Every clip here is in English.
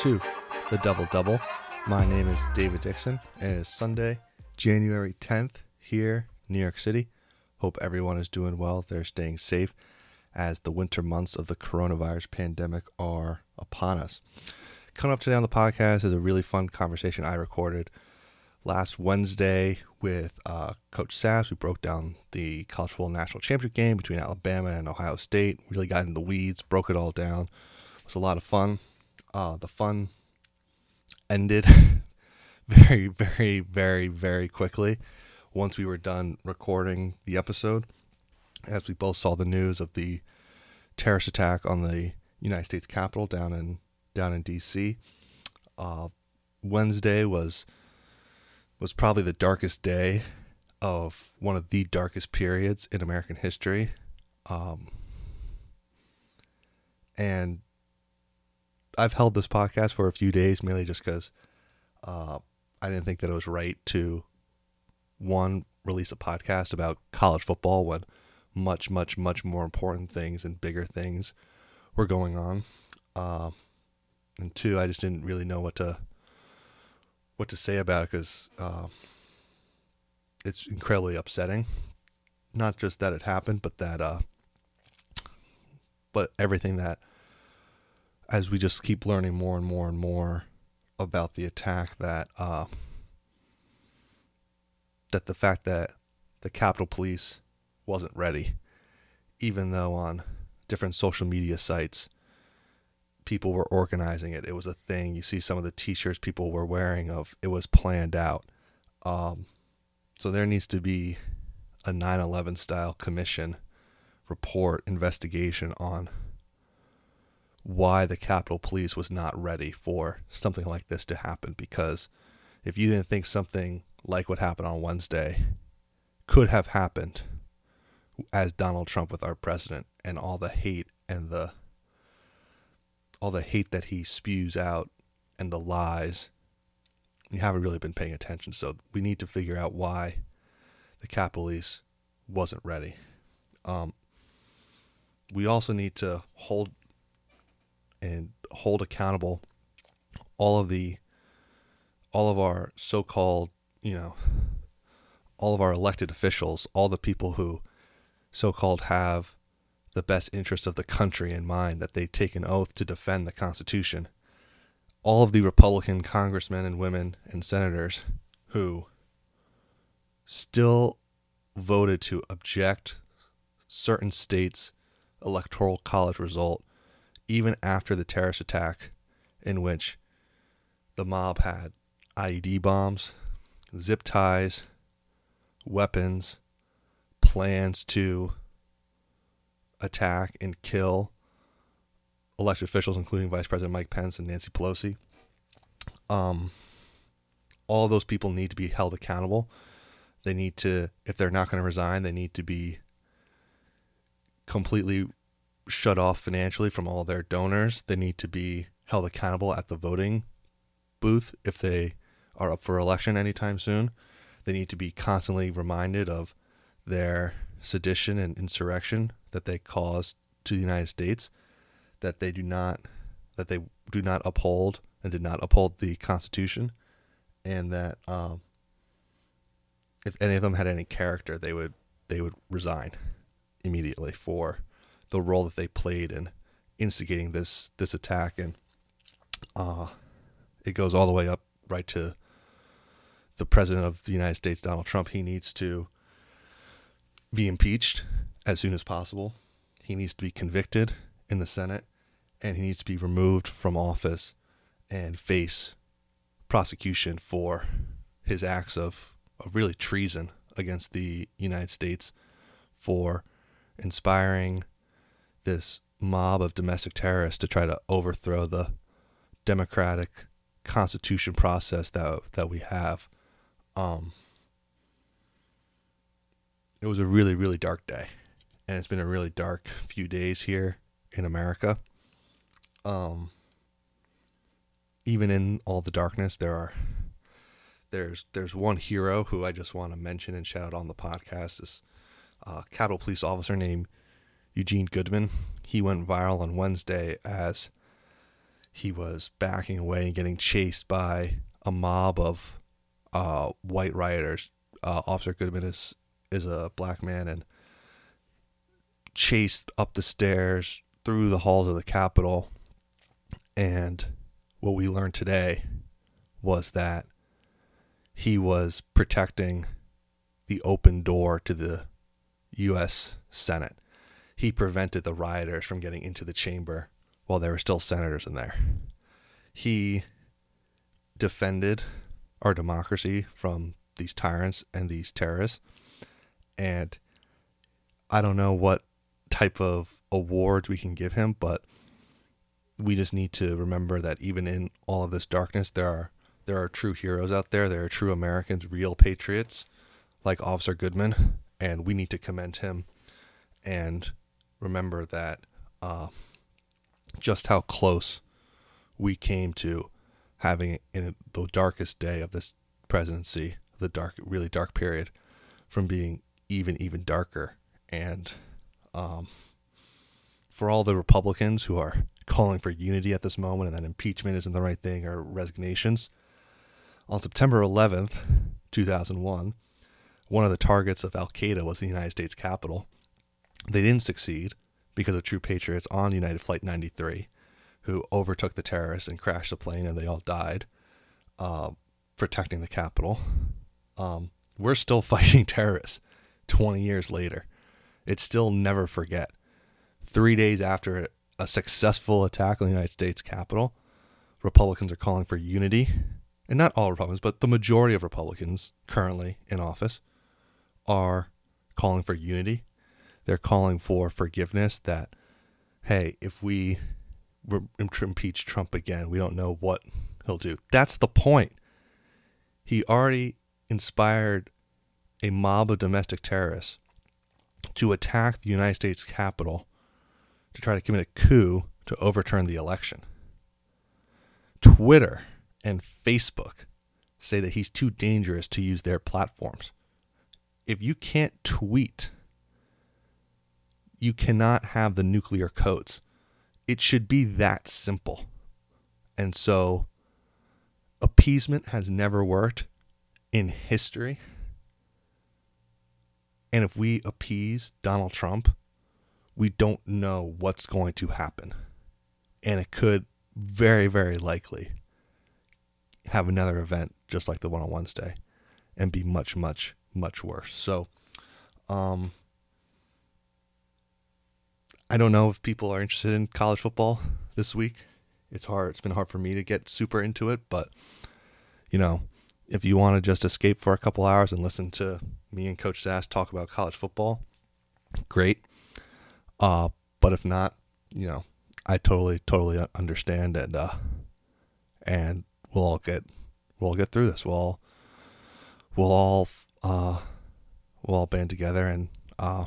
to the Double Double. My name is David Dixon, and it is Sunday, January 10th, here, New York City. Hope everyone is doing well. They're staying safe as the winter months of the coronavirus pandemic are upon us. Coming up today on the podcast is a really fun conversation I recorded last Wednesday with uh, Coach Sass. We broke down the college football national championship game between Alabama and Ohio State. Really got into the weeds, broke it all down. It was a lot of fun. Uh, the fun ended very, very, very, very quickly once we were done recording the episode. As we both saw the news of the terrorist attack on the United States Capitol down in down in D.C. Uh, Wednesday was was probably the darkest day of one of the darkest periods in American history. Um, and I've held this podcast for a few days, mainly just because uh, I didn't think that it was right to one release a podcast about college football when much, much, much more important things and bigger things were going on. Uh, and two, I just didn't really know what to what to say about it because uh, it's incredibly upsetting. Not just that it happened, but that uh, but everything that as we just keep learning more and more and more about the attack that uh, that the fact that the Capitol Police wasn't ready, even though on different social media sites people were organizing it. It was a thing. You see some of the T-shirts people were wearing of it was planned out. Um, so there needs to be a 9/11 style commission report investigation on why the Capitol Police was not ready for something like this to happen. Because if you didn't think something like what happened on Wednesday could have happened as Donald Trump with our president and all the hate and the all the hate that he spews out and the lies, you haven't really been paying attention. So we need to figure out why the Capitol Police wasn't ready. Um, we also need to hold and hold accountable all of the all of our so-called, you know, all of our elected officials, all the people who so-called have the best interests of the country in mind, that they take an oath to defend the Constitution. All of the Republican congressmen and women and senators who still voted to object certain states' electoral college result, even after the terrorist attack, in which the mob had IED bombs, zip ties, weapons, plans to attack and kill elected officials, including Vice President Mike Pence and Nancy Pelosi. Um, all those people need to be held accountable. They need to, if they're not going to resign, they need to be completely shut off financially from all their donors. They need to be held accountable at the voting booth if they are up for election anytime soon. They need to be constantly reminded of their sedition and insurrection that they caused to the United States, that they do not that they do not uphold and did not uphold the Constitution, and that um, if any of them had any character, they would they would resign immediately for the role that they played in instigating this this attack, and uh, it goes all the way up right to the president of the United States, Donald Trump. He needs to be impeached as soon as possible. He needs to be convicted in the Senate and he needs to be removed from office and face prosecution for his acts of, of really treason against the United States for inspiring this mob of domestic terrorists to try to overthrow the democratic constitution process that that we have. Um, it was a really really dark day and it's been a really dark few days here in america um even in all the darkness there are there's there's one hero who i just want to mention and shout out on the podcast this uh, Capitol police officer named eugene goodman he went viral on wednesday as he was backing away and getting chased by a mob of uh, white rioters. Uh, Officer Goodman is is a black man and chased up the stairs through the halls of the Capitol. And what we learned today was that he was protecting the open door to the U.S. Senate. He prevented the rioters from getting into the chamber while there were still senators in there. He defended our democracy from these tyrants and these terrorists. And I don't know what type of awards we can give him, but we just need to remember that even in all of this darkness, there are there are true heroes out there. There are true Americans, real patriots, like Officer Goodman, and we need to commend him and remember that uh, just how close we came to having in the darkest day of this presidency, the dark, really dark period, from being even even darker. And um, for all the Republicans who are calling for unity at this moment and that impeachment isn't the right thing or resignations, on September 11th, 2001, one of the targets of Al Qaeda was the United States Capitol. They didn't succeed because of true patriots on United Flight 93 who overtook the terrorists and crashed the plane and they all died uh, protecting the Capitol. Um, we're still fighting terrorists 20 years later. It's still never forget. Three days after a successful attack on the United States Capitol, Republicans are calling for unity. And not all Republicans, but the majority of Republicans currently in office are calling for unity. They're calling for forgiveness that, hey, if we impeach Trump again, we don't know what he'll do. That's the point. He already inspired a mob of domestic terrorists to attack the United States Capitol to try to commit a coup to overturn the election. Twitter and Facebook say that he's too dangerous to use their platforms. If you can't tweet, you cannot have the nuclear codes. It should be that simple. And so appeasement has never worked in history. And if we appease Donald Trump, we don't know what's going to happen. And it could very, very likely have another event just like the one on Wednesday and be much, much, much worse. So, um, I don't know if people are interested in college football this week. It's hard. It's been hard for me to get super into it, but you know, if you want to just escape for a couple hours and listen to me and Coach Sass talk about college football, great. Uh, but if not, you know, I totally, totally understand, and uh, and we'll all get we'll all get through this. We'll all we'll all uh, we'll all band together and uh,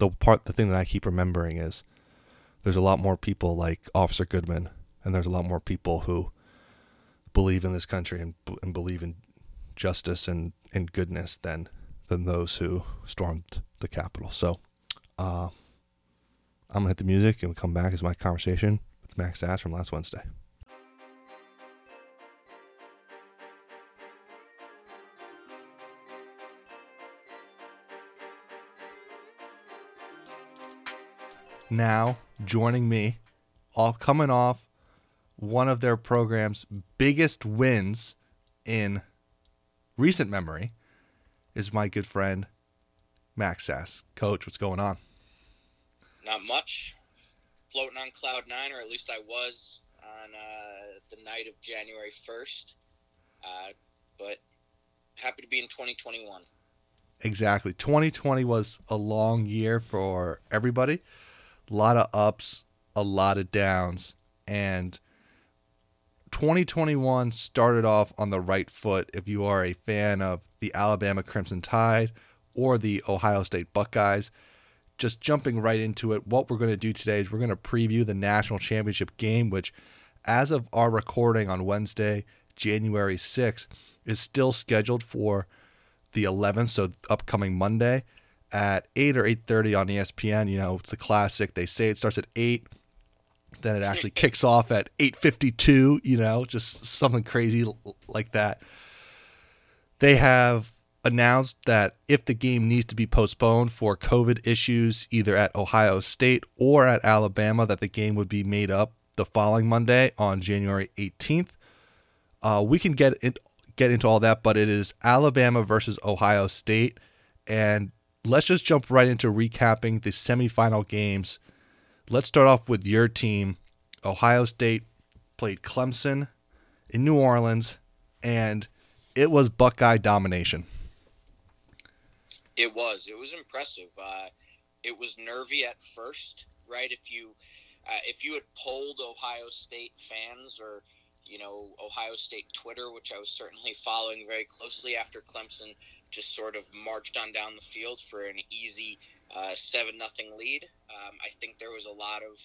the part the thing that I keep remembering is there's a lot more people like Officer Goodman, and there's a lot more people who believe in this country and, and believe in justice and, and goodness than than those who stormed the Capitol. So, uh, I'm gonna hit the music and we'll come back as my conversation with Max Sass from last Wednesday. Now joining me, all coming off one of their program's biggest wins in recent memory, is my good friend Max Sass. Coach, what's going on? Not much. Floating on cloud nine, or at least I was on uh, the night of January 1st. Uh, but happy to be in 2021. Exactly. 2020 was a long year for everybody a lot of ups, a lot of downs, and 2021 started off on the right foot if you are a fan of the Alabama Crimson Tide or the Ohio State Buckeyes. Just jumping right into it, what we're going to do today is we're going to preview the national championship game, which, as of our recording on Wednesday, January 6th, is still scheduled for the 11th, so upcoming Monday at 8 or 8.30 on espn you know it's a classic they say it starts at 8 then it actually kicks off at 8:52, you know, just something crazy like that. They have announced that if the game needs to be postponed for COVID issues either at Ohio State or at Alabama that the game would be made up the following Monday on January 18th. Uh, we can get it, get into all that, but it is Alabama versus Ohio State and let's just jump right into recapping the semifinal games. Let's start off with your team. Ohio State played Clemson in New Orleans, and it was Buckeye domination. It was. It was impressive. Uh, it was nervy at first, right? If you uh, if you had polled Ohio State fans or you know Ohio State Twitter, which I was certainly following very closely after Clemson just sort of marched on down the field for an easy uh, seven uh, nothing lead. Um, I think there was a lot of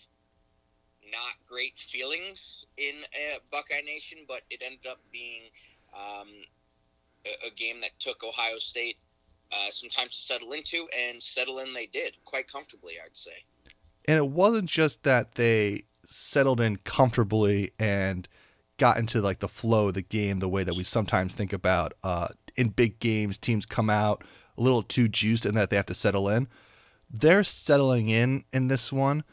not great feelings in uh, Buckeye Nation, but it ended up being um, a, a, game that took Ohio State uh, some time to settle into, and settle in they did quite comfortably, I'd say. And it wasn't just that they settled in comfortably and got into like the flow of the game the way that we sometimes think about uh, in big games teams come out a little too juiced and that they have to settle in. Their settling in in this one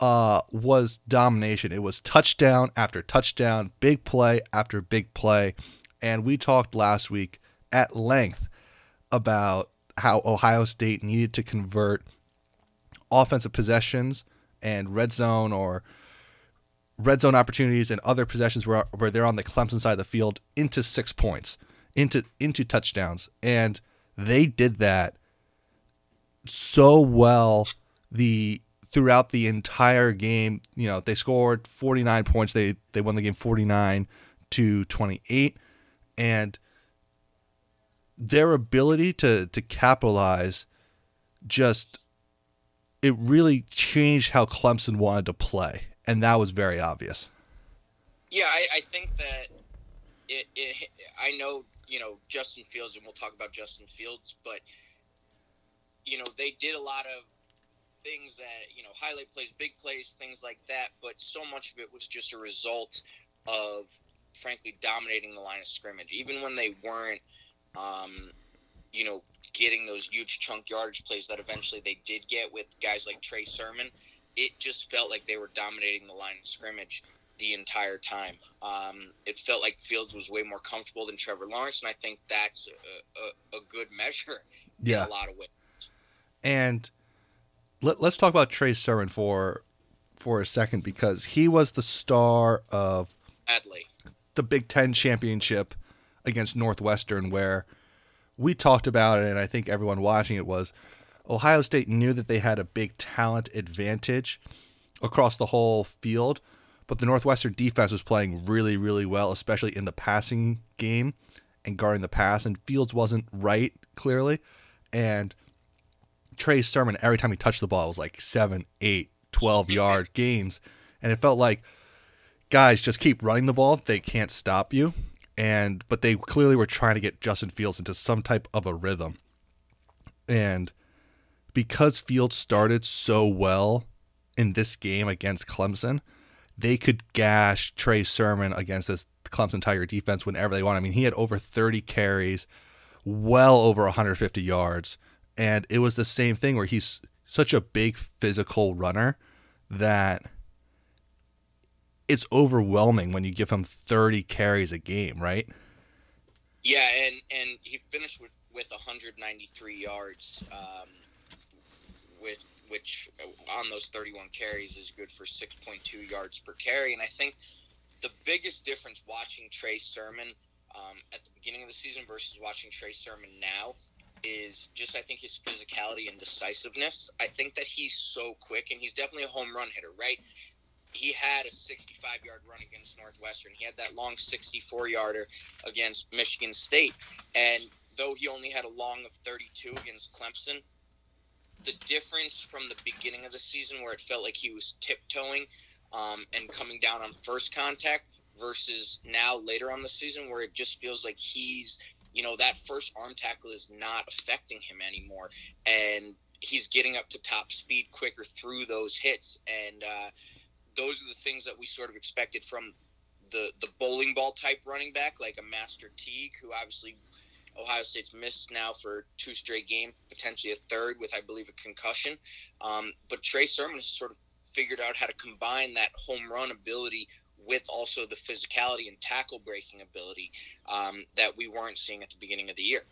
uh, was domination. It was touchdown after touchdown big play after big play. And we talked last week at length about how ohio state needed to convert offensive possessions and red zone or red zone opportunities and other possessions where where they're on the Clemson side of the field into six points, into into touchdowns, and they did that so well the throughout the entire game. You know, they scored 49 points. They they won the game 49 to 28, and their ability to to capitalize just it really changed how Clemson wanted to play and that was very obvious. Yeah, I, I think that it, it. I know you know Justin Fields, and we'll talk about Justin Fields, but you know they did a lot of things that you know highlight plays, big plays, things like that. But so much of it was just a result of frankly dominating the line of scrimmage, even when they weren't, um, you know, getting those huge chunk yardage plays that eventually they did get with guys like Trey Sermon it just felt like they were dominating the line of scrimmage the entire time. Um, it felt like Fields was way more comfortable than Trevor Lawrence, and I think that's a, a, a good measure yeah. in a lot of ways. And let, us talk about Trey Sermon for for a second because he was the star of Adley. the Big Ten championship against Northwestern, where we talked about it, and I think everyone watching it was Ohio State knew that they had a big talent advantage across the whole field, but the Northwestern defense was playing really, really well, especially in the passing game and guarding the pass. And Fields wasn't right, clearly. And Trey Sermon, every time he touched the ball, was like seven, eight, 12 yard gains. And it felt like, guys, just keep running the ball. They can't stop you. And, but they clearly were trying to get Justin Fields into some type of a rhythm. And, because Fields started so well in this game against Clemson, they could gash Trey Sermon against this Clemson Tiger defense whenever they want. I mean, he had over 30 carries, well over 150 yards, and it was the same thing where he's such a big physical runner that it's overwhelming when you give him 30 carries a game, right? Yeah, and and he finished with with 193 yards. Um, with which uh, on those 31 carries is good for 6.2 yards per carry. And I think the biggest difference watching Trey Sermon um, at the beginning of the season versus watching Trey Sermon now is just I think his physicality and decisiveness. I think that he's so quick and he's definitely a home run hitter, right? He had a 65 yard run against Northwestern. He had that long 64 yarder against Michigan State. And though he only had a long of 32 against Clemson, the difference from the beginning of the season where it felt like he was tiptoeing um, and coming down on first contact versus now later on the season where it just feels like he's you know that first arm tackle is not affecting him anymore. And he's getting up to top speed quicker through those hits. And uh, those are the things that we sort of expected from the the bowling ball type running back, like a Master Teague, who obviously Ohio State's missed now for two straight games, potentially a third with I believe a concussion. Um, but Trey Sermon has sort of figured out how to combine that home run ability with also the physicality and tackle breaking ability um, that we weren't seeing at the beginning of the year.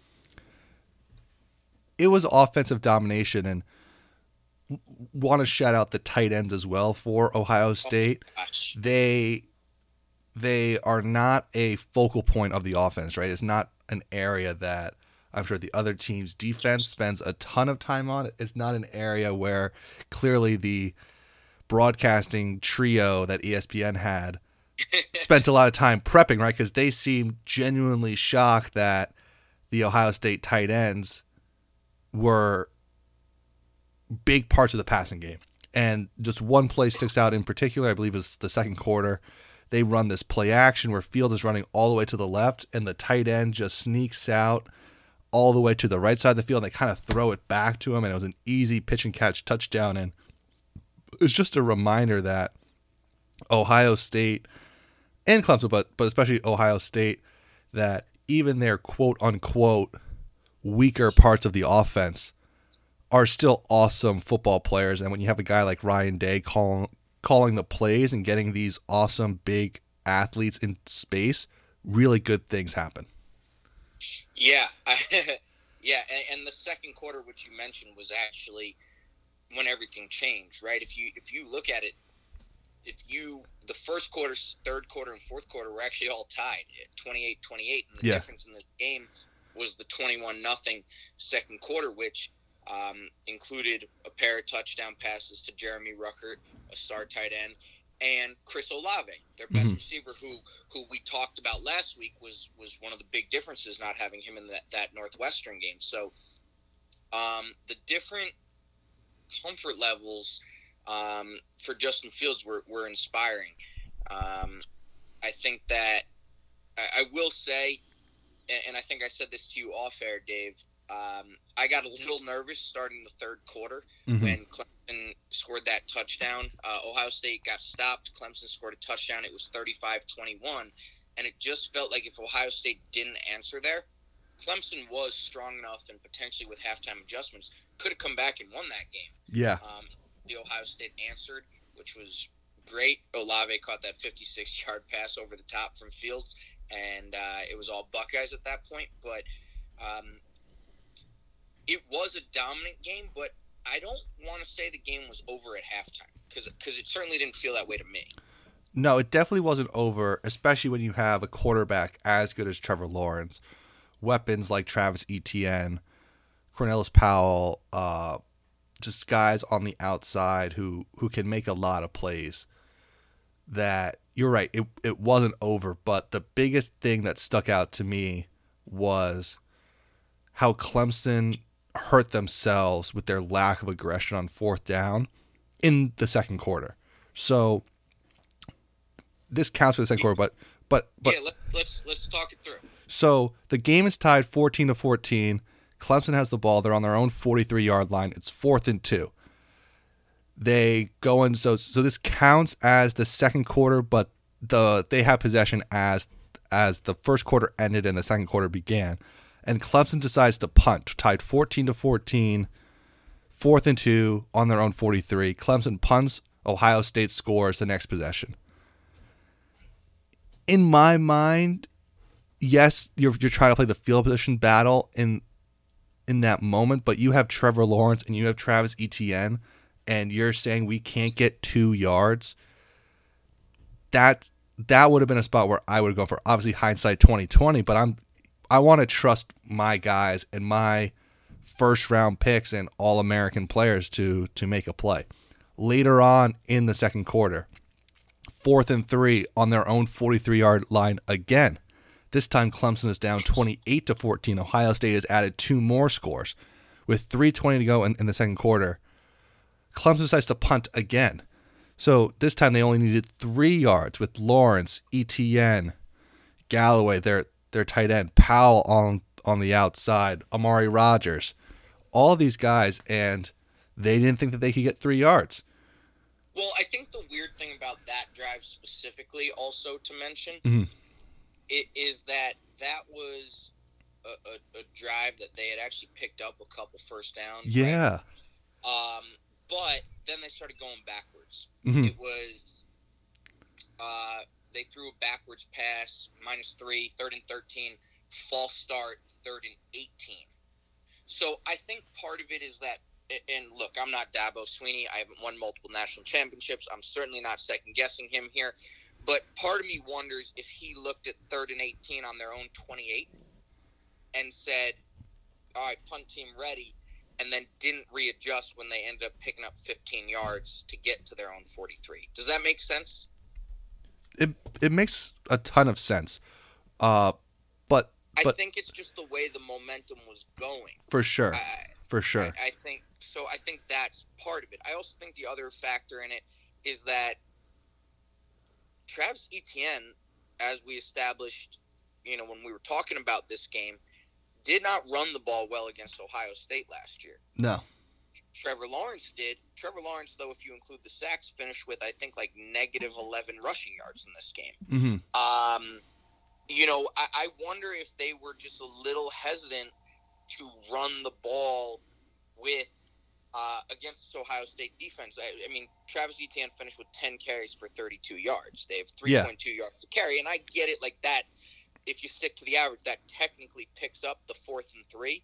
It was offensive domination, and want to shout out the tight ends as well for Ohio oh State. Oh they they are not a focal point of the offense, right? It's not an area that I'm sure the other team's defense spends a ton of time on. It's not an area where clearly the broadcasting trio that ESPN had spent a lot of time prepping, right? Because they seemed genuinely shocked that the Ohio State tight ends were big parts of the passing game. And just one play sticks out in particular, I believe is the second quarter. They run this play action where Field is running all the way to the left and the tight end just sneaks out all the way to the right side of the field. And they kind of throw it back to him, and it was an easy pitch and catch touchdown. And it's just a reminder that Ohio State and Clemson, but but especially Ohio State, that even their quote unquote weaker parts of the offense are still awesome football players. And when you have a guy like Ryan Day calling calling the plays and getting these awesome big athletes in space, really good things happen. Yeah, yeah, and, and, the second quarter, which you mentioned, was actually when everything changed, right? If you if you look at it, if you the first quarter, third quarter, and fourth quarter were actually all tied at 28-28, and the yeah. difference in the game was the 21 nothing second quarter, which um, included a pair of touchdown passes to Jeremy Ruckert, a star tight end, and Chris Olave, their best mm-hmm. receiver, who who we talked about last week was was one of the big differences not having him in that that Northwestern game. So um, the different comfort levels um, for Justin Fields were were inspiring. Um, I think that I, I will say, and, and I think I said this to you off air, Dave. Um, I got a little nervous starting the third quarter mm-hmm. when Clemson scored that touchdown. Uh, Ohio State got stopped. Clemson scored a touchdown. It was 35 21. And it just felt like if Ohio State didn't answer there, Clemson was strong enough and potentially with halftime adjustments could have come back and won that game. Yeah. Um, the Ohio State answered, which was great. Olave caught that 56 yard pass over the top from Fields, and uh, it was all Buckeyes at that point. But um, it was a dominant game, but I don't want to say the game was over at halftime because because it certainly didn't feel that way to me. No, it definitely wasn't over, especially when you have a quarterback as good as Trevor Lawrence, weapons like Travis Etienne, Cornelius Powell, uh, just guys on the outside who who can make a lot of plays. That you're right, it it wasn't over, but the biggest thing that stuck out to me was how Clemson hurt themselves with their lack of aggression on fourth down in the second quarter. So this counts for the second quarter, but but but yeah, let, let's let's talk it through. So the game is tied 14 to 14. Clemson has the ball. They're on their own 43 yard line. It's fourth and two. They go in. So so this counts as the second quarter, but the they have possession as as the first quarter ended and the second quarter began and Clemson decides to punt, tied 14 to 14, fourth and two on their own 43. Clemson punts, Ohio State scores the next possession. In my mind, yes, you're you're trying to play the field position battle in in that moment, but you have Trevor Lawrence and you have Travis Etienne, and you're saying we can't get two yards. That that would have been a spot where I would go for obviously hindsight 2020, but I'm I want to trust my guys and my first round picks and all American players to to make a play. Later on in the second quarter, fourth and three on their own 43 yard line again. This time Clemson is down 28 to 14. Ohio State has added two more scores with 3:20 to go in, in the second quarter. Clemson decides to punt again. So this time they only needed three yards with Lawrence, Etienne, Galloway. They're their tight end, Powell on on the outside, Amari Rodgers, all these guys, and they didn't think that they could get three yards. Well, I think the weird thing about that drive specifically, also to mention, Mhm. it is that that was a, a, a drive that they had actually picked up a couple first downs. right? Yeah. Um, but then they started going backwards. Mhm. It was uh, they threw a backwards pass, minus three, third and thirteen, false start, third and eighteen. So I think part of it is that, and look, I'm not Dabo Swinney. I haven't won multiple national championships. I'm certainly not second guessing him here. But part of me wonders if he looked at third and 18 on their own 28 and said, all right, punt team ready, and then didn't readjust when they ended up picking up 15 yards to get to their own 43. Does that make sense? It it makes a ton of sense. Uh, but I think it's just the way the momentum was going. for sure, I, for sure. I, I think so. I think that's part of it. I also think the other factor in it is that Travis Etienne, as we established, you know, when we were talking about this game, did not run the ball well against Ohio State last year. No. Trevor Lawrence did. Trevor Lawrence, though, if you include the sacks, finished with I think like negative 11 rushing yards in this game. hmm Um, you know, I, I wonder if they were just a little hesitant to run the ball with uh, against this Ohio State defense. I, I mean, Travis Etienne finished with 10 carries for 32 yards. They have 3.2 Yeah. yards to carry, and I get it like that. If you stick to the average, that technically picks up the fourth and three.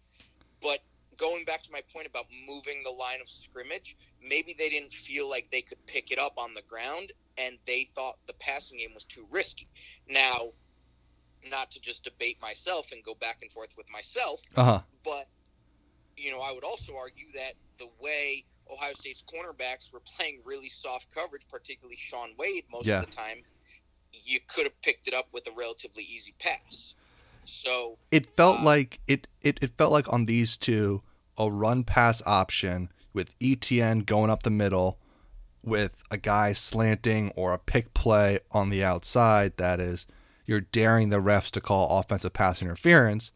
But going back to my point about moving the line of scrimmage, maybe they didn't feel like they could pick it up on the ground, and they thought the passing game was too risky. Now, not to just debate myself and go back and forth with myself, Uh huh. but you know, I would also argue that the way Ohio State's cornerbacks were playing really soft coverage, particularly Shaun Wade, most Yeah. of the time, you could have picked it up with a relatively easy pass. So It felt Uh, like it, it. It felt like on these two, a run pass option with Etienne going up the middle, with a guy slanting or a pick play on the outside. That is, you're daring the refs to call offensive pass interference.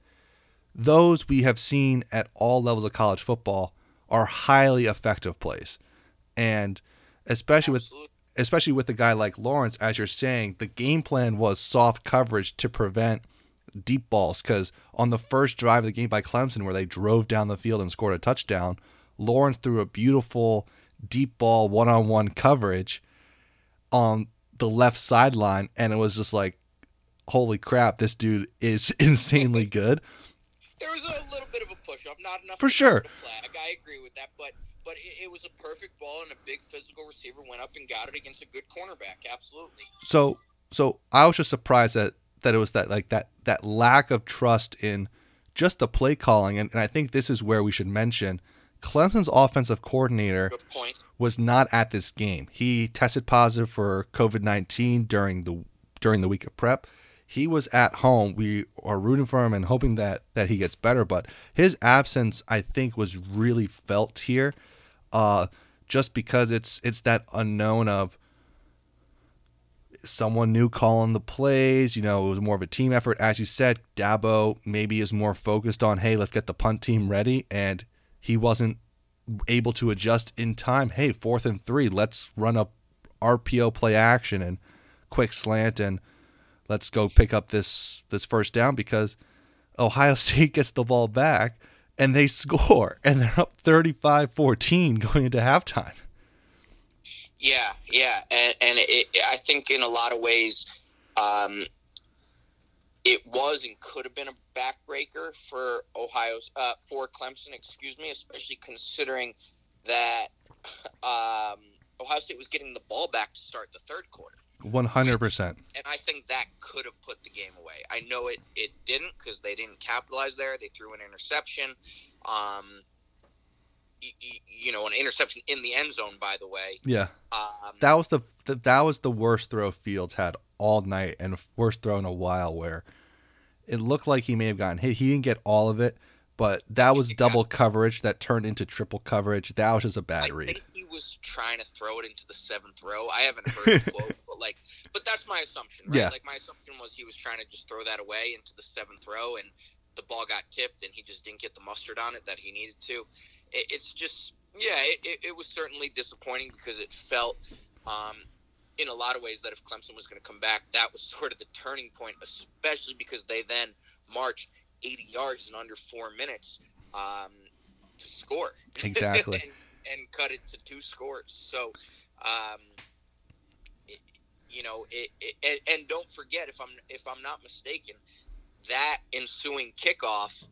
Those we have seen at all levels of college football are highly effective plays, and especially with especially with a guy like Lawrence, as you're saying, the game plan was soft coverage to prevent deep balls. Because on the first drive of the game by Clemson, where they drove down the field and scored a touchdown, Lawrence threw a beautiful deep ball one on one coverage on the left sideline, and it was just like, holy crap, this dude is insanely good. there was a little bit of a push up, not enough For sure. flag. I agree with that, but but it, it was a perfect ball, and a big physical receiver went up and got it against a good cornerback. Absolutely. So so I was just surprised that that it was that like that that lack of trust in just the play calling and, and I think this is where we should mention Clemson's offensive coordinator was not at this game. He tested positive for COVID nineteen during the during the week of prep. He was at home. We are rooting for him and hoping that that he gets better. But his absence, I think, was really felt here, uh, just because it's it's that unknown of someone new calling the plays. You know, it was more of a team effort. As you said, Dabo maybe is more focused on, hey, let's get the punt team ready, and he wasn't able to adjust in time. Hey, fourth and three, let's run a RPO play action and quick slant and let's go pick up this this first down because Ohio State gets the ball back and they score and they're up 35-14 going into halftime. Yeah, yeah, and and it, I think in a lot of ways, um, it was and could have been a backbreaker for Ohio's uh, for Clemson. Excuse me, especially considering that um, Ohio State was getting the ball back to start the third quarter. 100%. and I think that could have put the game away. I know it it didn't because they didn't capitalize there. They threw an interception. Um, you know, an interception in the end zone, by the way. Yeah. Um, That was the that, that was the worst throw Fields had all night and worst throw in a while where it looked like he may have gotten hit. He didn't get all of it, but that was double coverage that turned into triple coverage. That was just a bad read. think he was trying to throw it into the seventh row. I haven't heard the quote, but like, but that's my assumption, right? Yeah. Like my assumption was he was trying to just throw that away into the seventh row, and the ball got tipped, and he just didn't get the mustard on it that he needed to. It, it's just Yeah, it, it, it was certainly disappointing because it felt, um, in a lot of ways, that if Clemson was going to come back, that was sort of the turning point, especially because they then marched 80 yards in under four minutes um, to score. Exactly. and, and, cut it to two scores. So, um, it, you know, it, it, and don't forget, if I'm if I'm not mistaken, that ensuing kickoff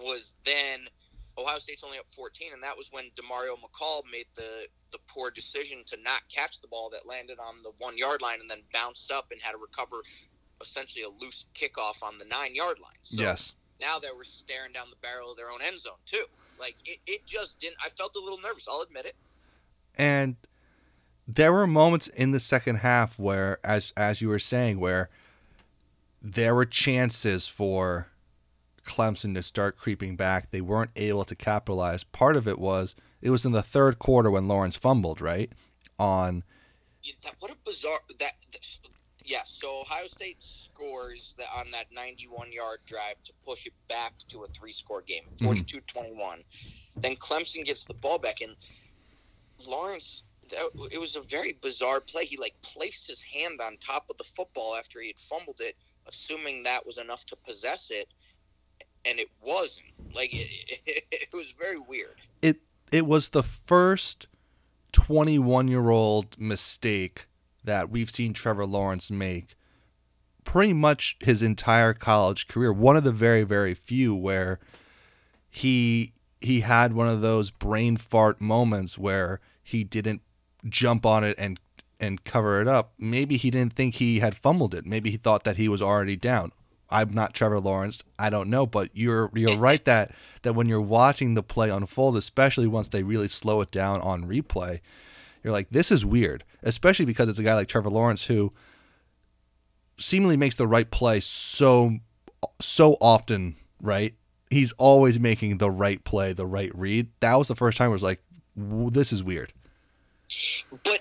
was then Ohio State's only up 14, and that was when Demario McCall made the the poor decision to not catch the ball that landed on the one yard line and then bounced up and had to recover essentially a loose kickoff on the nine yard line. So yes. Now they were staring down the barrel of their own end zone too. Like it, it just didn't. I felt a little nervous. I'll admit it. And there were moments in the second half where, as as you were saying, where there were chances for Clemson to start creeping back. They weren't able to capitalize. Part of it was it was in the third quarter when Lawrence fumbled, right? On yeah, that, what a bizarre that, that yes. So Ohio State scores the, on that 91 yard drive to push it back to a three score game, 42 mm-hmm. 21. Then Clemson gets the ball back, and Lawrence. It was a very bizarre play. He like placed his hand on top of the football after he had fumbled it, assuming that was enough to possess it and it wasn't. Like it, it, it was very weird. It it was the first 21 year old mistake that we've seen Trevor Lawrence make pretty much his entire college career. One of the very very few where he he had one of those brain fart moments where he didn't jump on it and and cover it up. Maybe he didn't think he had fumbled it. Maybe he thought that he was already down. I'm not Trevor Lawrence. I don't know, but you're you're right that that when you're watching the play unfold, especially once they really slow it down on replay, you're like, this is weird. Especially because it's a guy like Trevor Lawrence who seemingly makes the right play so so often, right? He's always making the right play, the right read. That was the first time I was like, this is weird. But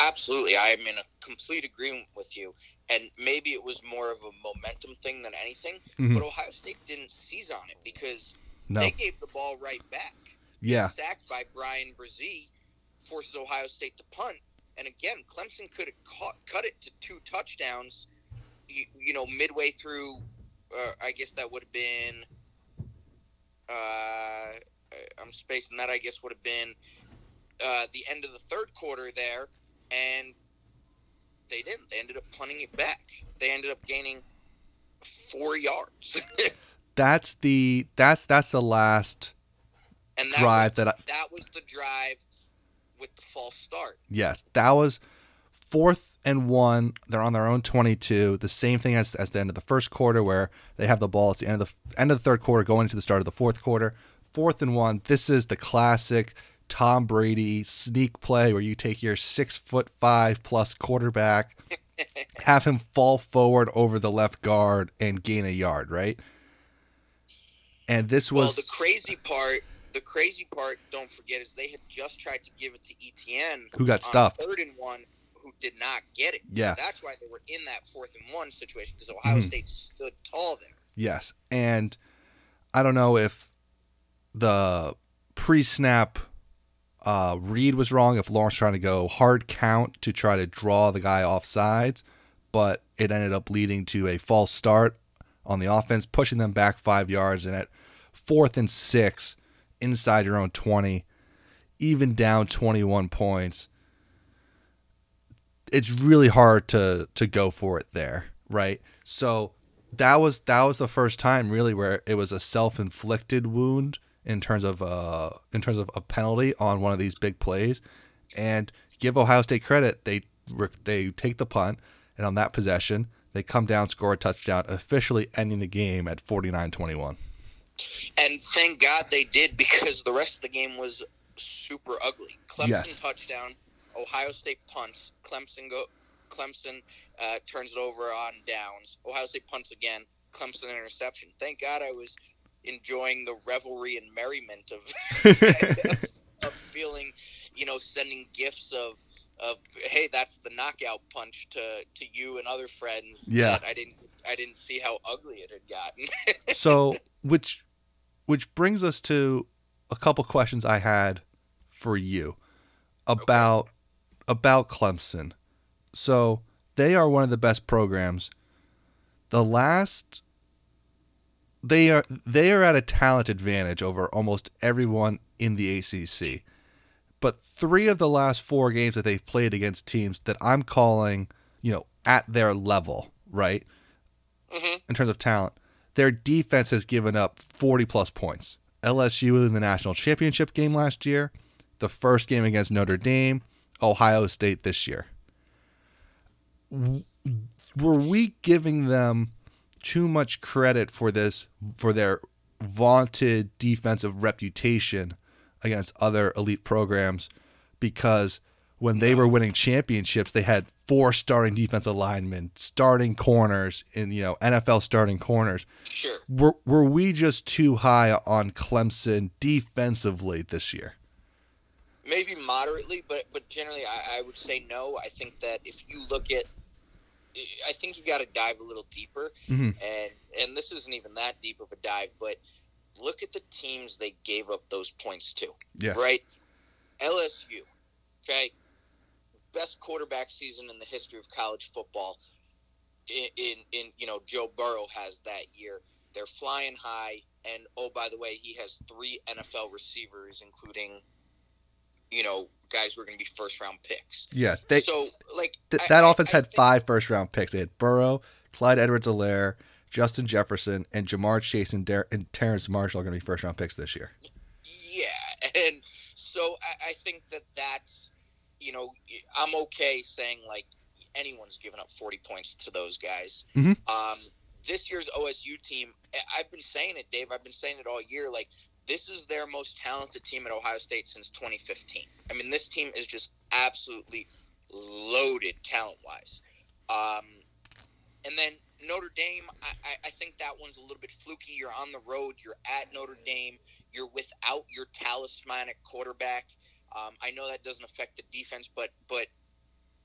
absolutely, I am in a complete agreement with you and maybe it was more of a momentum thing than anything. Mm-hmm. But Ohio State didn't seize on it because no. they gave the ball right back. Yeah, sacked by Bryan Bresee forces Ohio State to punt, and again, Clemson could have caught, cut it to two touchdowns. You, you know, midway through, uh, I guess that would have been. Uh, I'm spacing that. I guess would have been uh, the end of the third quarter there, and they didn't. They ended up punting it back. They ended up gaining four yards. that's the that's that's the last and that drive was, that I, that was the drive with the false start. Yes, that was fourth and one. They're on their own twenty-two. The same thing as as the end of the first quarter, where they have the ball. It's the end of the end of the third quarter, going into the start of the fourth quarter. Fourth and one. This is the classic Tom Brady sneak play where you take your six foot five plus quarterback, have him fall forward over the left guard and gain a yard, right? And this was well, the crazy part. The crazy part, don't forget, is they had just tried to give it to Etienne, who got stuffed. Third and one, who did not get it. Yeah, that's why they were in that fourth and one situation because Ohio mm-hmm. State stood tall there. Yes, and I don't know if the pre-snap uh, read was wrong if Lawrence trying to go hard count to try to draw the guy off sides, but it ended up leading to a false start on the offense, pushing them back five yards. And at fourth and six, inside your own 20, even down 21 points, it's really hard to to go for it there, right? So that was that was the first time really where it was a self-inflicted wound in terms of uh, in terms of a penalty on one of these big plays, and give Ohio State credit. They they take the punt, and on that possession, they come down, score a touchdown, officially ending the game at 49-21. And thank God they did because the rest of the game was super ugly. Clemson yes. touchdown, Ohio State punts, Clemson go Clemson uh, turns it over on downs. Ohio State punts again. Clemson interception. Thank God I was enjoying the revelry and merriment of, of, feeling, you know, sending gifts of of hey, that's the knockout punch to to you and other friends. Yeah, I didn't I didn't see how ugly it had gotten. so, which which brings us to a couple questions I had for you about okay. about Clemson. So they are one of the best programs. The last they are they are at a talent advantage over almost everyone in the ACC. But 3 of the last 4 games that they've played against teams that I'm calling, you know, at their level, right? Mm-hmm. In terms of talent, their defense has given up 40 plus points. LSU in the national championship game last year, the first game against Notre Dame, Ohio State this year were we giving them too much credit for this for their vaunted defensive reputation against other elite programs because when they were winning championships they had four starting defensive linemen starting corners in you know NFL starting corners. Sure. Were, were we just too high on Clemson defensively this year? Maybe moderately but but generally I, I would say no. I think that if you look at I think you got to dive a little deeper, mm-hmm. and and this isn't even that deep of a dive, but look at the teams they gave up those points to. Yeah. Right. LSU. Okay. Best quarterback season in the history of college football. In, in, in you know Joe Burrow has that year. They're flying high, and oh by the way, he has three NFL receivers, including you know guys were going to be first round picks. Yeah, they so like th- that I, offense I, had I five first round picks. They had Burrow, Clyde Edwards-Helaire, Justin Jefferson, and Ja'Marr Chase and, Dar- and Terrace Marshall are going to be first round picks this year. Yeah, and so I, I think that that's you know I'm okay saying like anyone's given up 40 points to those guys. Mm-hmm. Um, this year's OSU team, I've been saying it, Dave. I've been saying it all year. Like this is their most talented team at Ohio State since 2015. I mean, this team is just absolutely loaded talent wise. Um, and then Notre Dame, I, I think that one's a little bit fluky. You're on the road, you're at Notre Dame, you're without your talismanic quarterback. Um, I know that doesn't affect the defense, but but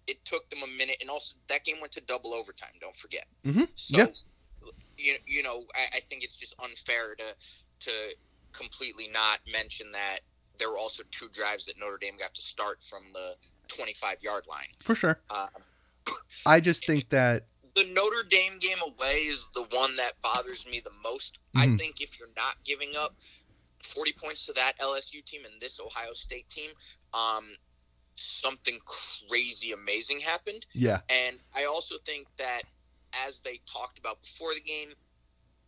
it took them a minute, and also that game went to double overtime. Don't forget. Mm-hmm. So, yeah. you you know, I, I think it's just unfair to to completely not mention that there were also two drives that Notre Dame got to start from the 25 yard line. For sure. Uh, I just think that the Notre Dame game away is the one that bothers me the most. Mm-hmm. I think if you're not giving up 40 points to that LSU team and this Ohio State team, um, something crazy amazing happened. Yeah. And I also think that as they talked about before the game,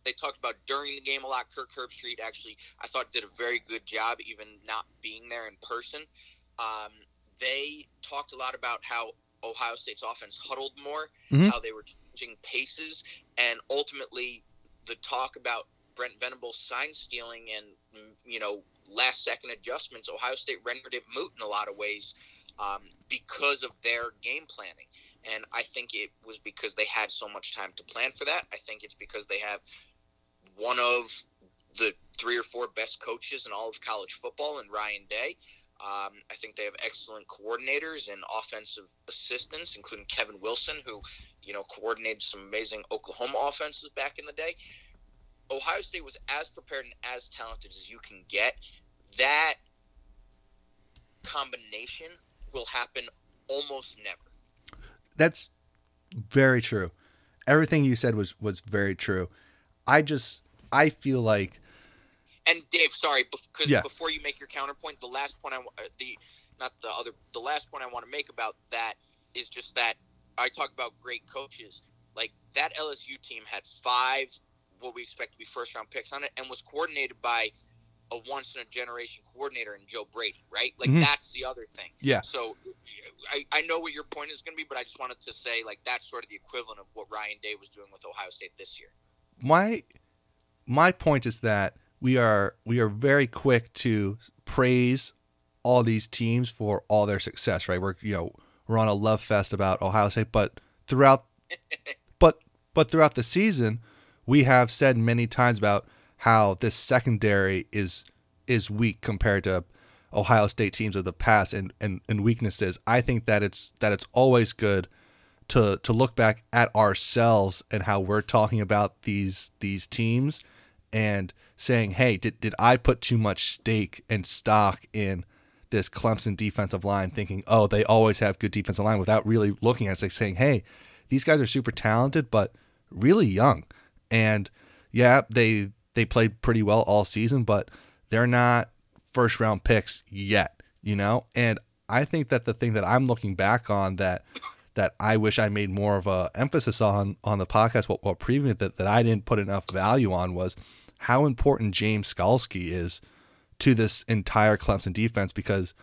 they talked about during the game a lot. Kirk Herbstreit actually, I thought, did a very good job, even not being there in person. Um, they talked a lot about how Ohio State's offense huddled more, mm-hmm. how they were changing paces, and ultimately the talk about Brent Venables sign stealing and you know last second adjustments. Ohio State rendered it moot in a lot of ways um, because of their game planning. And I think it was because they had so much time to plan for that. I think it's because they have one of the three or four best coaches in all of college football and Ryan Day. Um, I think they have excellent coordinators and offensive assistants, including Kevin Wilson, who, you know, coordinated some amazing Oklahoma offenses back in the day. Ohio State was as prepared and as talented as you can get. That combination will happen almost never. That's very true. Everything you said was was very true. I just I feel like. And Dave, sorry, because yeah. before you make your counterpoint, the last point I uh, the not the other the last point I want to make about that is just that I talk about great coaches. Like that LSU team had five what we expect to be first round picks on it, and was coordinated by a once in a generation coordinator in Joe Brady, right? Like mm-hmm. that's the other thing. Yeah. So I, I know what your point is going to be, but I just wanted to say like that's sort of the equivalent of what Ryan Day was doing with Ohio State this year. My my point is that we are we are very quick to praise all these teams for all their success, right? We're you know we're on a love fest about Ohio State, but throughout but but throughout the season, we have said many times about how this secondary is is weak compared to Ohio State teams of the past and, and, and weaknesses. I think that it's that it's always good to to look back at ourselves and how we're talking about these these teams and saying, "Hey, did did I put too much stake and stock in this Clemson defensive line, thinking, oh, they always have good defensive line, without really looking at it, like saying, hey, these guys are super talented, but really young, and yeah, they they played pretty well all season, but they're not first round picks yet, you know, and I think that the thing that I'm looking back on that that I wish I made more of a emphasis on on the podcast, what what previous that, that I didn't put enough value on was how important James Skalski is to this entire Clemson defense because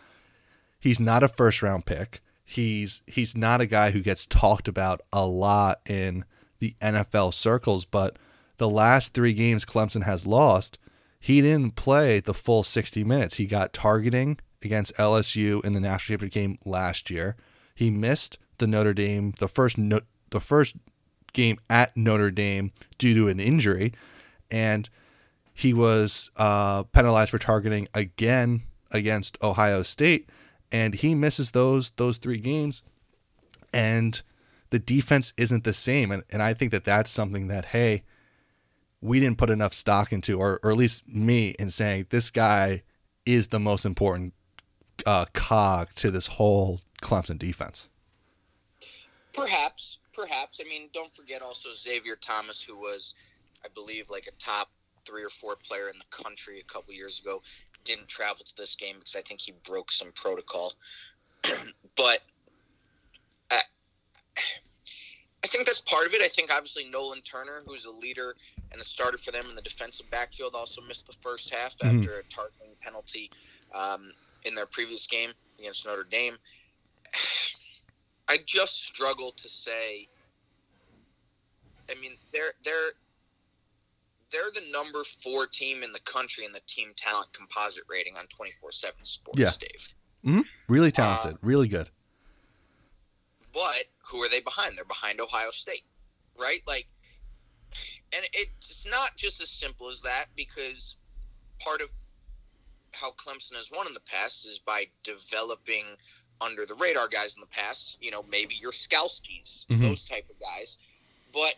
he's not a first round pick. He's he's not a guy who gets talked about a lot in the NFL circles, but the last 3 games Clemson has lost, he didn't play the full 60 minutes. He got targeting against LSU in the national championship game last year. He missed the Notre Dame the first no, the first game at Notre Dame due to an injury, and he was uh, penalized for targeting again against Ohio State, and he misses those those three games, and the defense isn't the same, and and I think that that's something that hey, we didn't put enough stock into, or or at least me, in saying this guy is the most important uh, cog to this whole Clemson defense. Perhaps, perhaps. I mean, don't forget also Xavier Thomas, who was, I believe, like a top three or four player in the country a couple years ago. Didn't travel to this game because I think he broke some protocol. but I, I think that's part of it. I think obviously Nolan Turner, who's a leader and a starter for them in the defensive backfield, also missed the first half mm-hmm. after a targeting penalty um, in their previous game against Notre Dame. I just struggle to say. I mean, they're they're they're the number four team in the country in the team talent composite rating on twenty four seven Sports. Yeah. Dave. Mm-hmm. Really talented, uh, really good. But who are they behind? They're behind Ohio State, right? Like, and it's not just as simple as that because part of how Clemson has won in the past is by developing under the radar guys in the past. You know, maybe your Skalskis, mm-hmm. those type of guys. But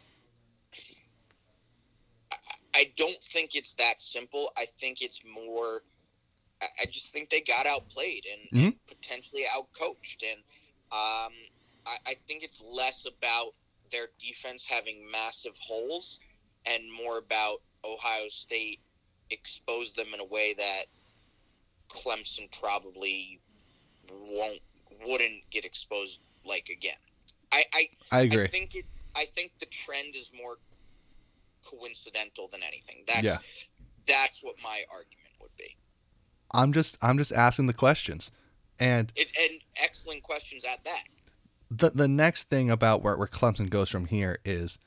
I, I don't think it's that simple. I think it's more. I just think they got outplayed and, mm-hmm. and potentially outcoached, and um, I, I think it's less about their defense having massive holes and more about Ohio State exposed them in a way that Clemson probably won't wouldn't get exposed like again. I I, I agree. I think it's I think the trend is more coincidental than anything. That's yeah. that's what my argument would be. I'm just I'm just asking the questions. And it, and excellent questions at that. The the next thing about where, where Clemson goes from here is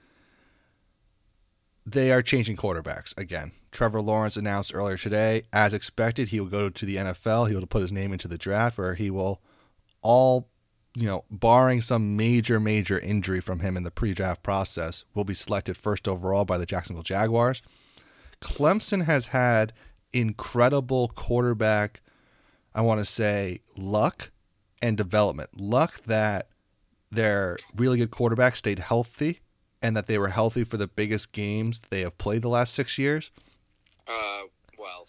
they are changing quarterbacks again. Trevor Lawrence announced earlier today, as expected, he will go to the NFL. He will put his name into the draft, where he will all, you know, barring some major, major injury from him in the pre-draft process, will be selected first overall by the Jacksonville Jaguars. Clemson has had incredible quarterback, I want to say, luck and development. Luck that their really good quarterback stayed healthy and that they were healthy for the biggest games they have played the last six years? Uh, well.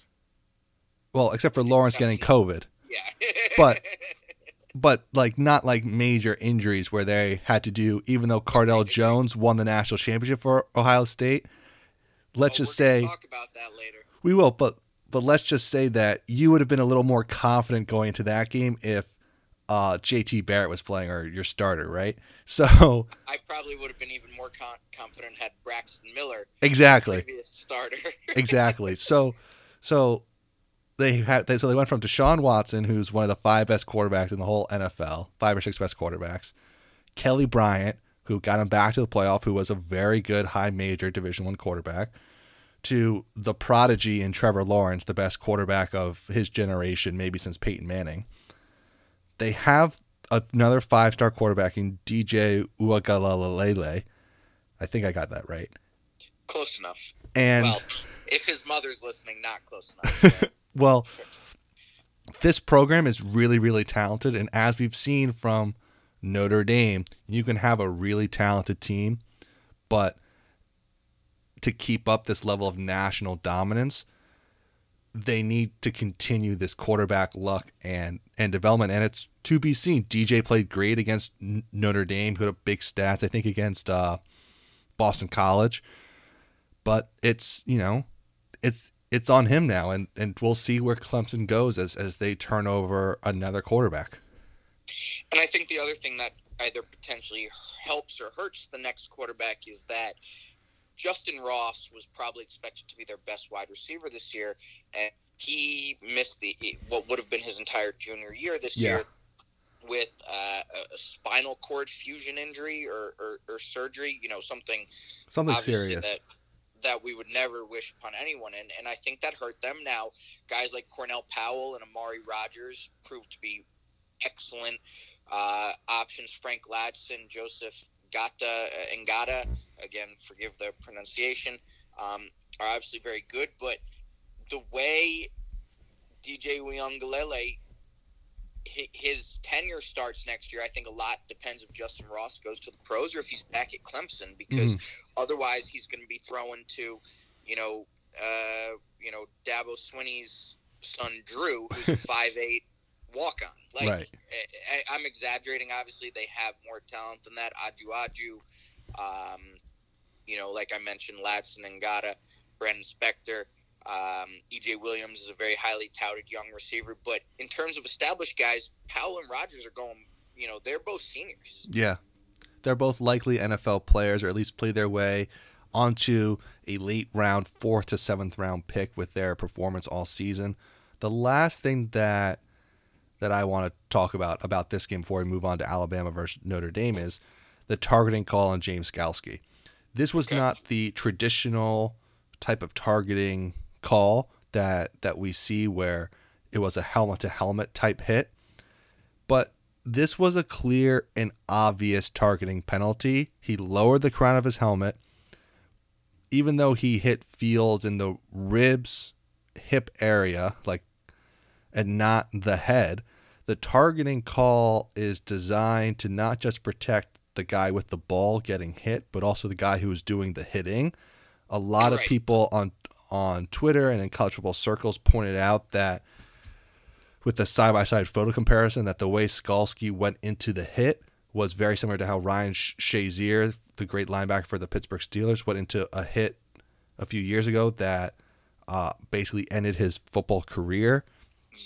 Well, except for Lawrence getting COVID. Yeah. but but like not like major injuries where they had to do even though Cardale Jones won the national championship for Ohio State. Let's oh, just say talk about that later. We will, but but let's just say that you would have been a little more confident going into that game if uh, JT Barrett was playing or your starter, right? So I probably would have been even more con- confident had Braxton Miller exactly starter. exactly. So so they had they, so they went from Deshaun Watson, who's one of the five best quarterbacks in the whole NFL, five or six best quarterbacks, Kelly Bryant, who got him back to the playoff, who was a very good high major Division One quarterback, to the prodigy in Trevor Lawrence, the best quarterback of his generation, maybe since Peyton Manning. They have another five star quarterback in DJ Uiagalelei. I think I got that right. Close enough. And well, if his mother's listening, not close enough. well, this program is really, really talented. And as we've seen from Notre Dame, you can have a really talented team, but to keep up this level of national dominance, they need to continue this quarterback luck and and development, and it's to be seen. DJ played great against Notre Dame, who had big stats, I think, against uh, Boston College. But it's you know, it's it's on him now, and and we'll see where Clemson goes as as they turn over another quarterback. And I think the other thing that either potentially helps or hurts the next quarterback is that Justin Ross was probably expected to be their best wide receiver this year, and he missed the what would have been his entire junior year this yeah. year with uh, a spinal cord fusion injury or, or, or, surgery. You know, something something serious that that we would never wish upon anyone, and and I think that hurt them. Now, guys like Cornell Powell and Amari Rodgers proved to be excellent uh, options. Frank Ladson, Joseph Ngata and uh, again, forgive the pronunciation, um, are obviously very good. But the way DJ Uiagalelei his tenure starts next year. I think a lot depends if Justin Ross goes to the pros or if he's back at Clemson, because mm-hmm. otherwise he's going to be thrown to, you know, uh, you know, Dabo Swinney's son Drew, who's a five eight walk on. Like right. I, am exaggerating. Obviously, they have more talent than that. Ajou Ajou, um, you know, like I mentioned, Ladson and Ngata, Brannon Spector. Um, EJ Williams is a very highly touted young receiver, but in terms of established guys, Powell and Rodgers are going. You know, they're both seniors. Yeah, they're both likely NFL players, or at least play their way onto a late round, fourth to seventh round pick with their performance all season. The last thing that that I want to talk about about this game before we move on to Alabama versus Notre Dame is the targeting call on James Skalski. This was okay. not the traditional type of targeting call that that we see where it was a helmet to helmet type hit, but this was a clear and obvious targeting penalty. He lowered the crown of his helmet even though he hit Fields in the ribs, hip area, like and not the head, the targeting call is designed to not just protect the guy with the ball getting hit, but also the guy who is doing the hitting. A lot right. of people on on Twitter and in college football circles pointed out that with the side by side photo comparison, that the way Skalski went into the hit was very similar to how Ryan Shazier, the great linebacker for the Pittsburgh Steelers, went into a hit a few years ago that uh, basically ended his football career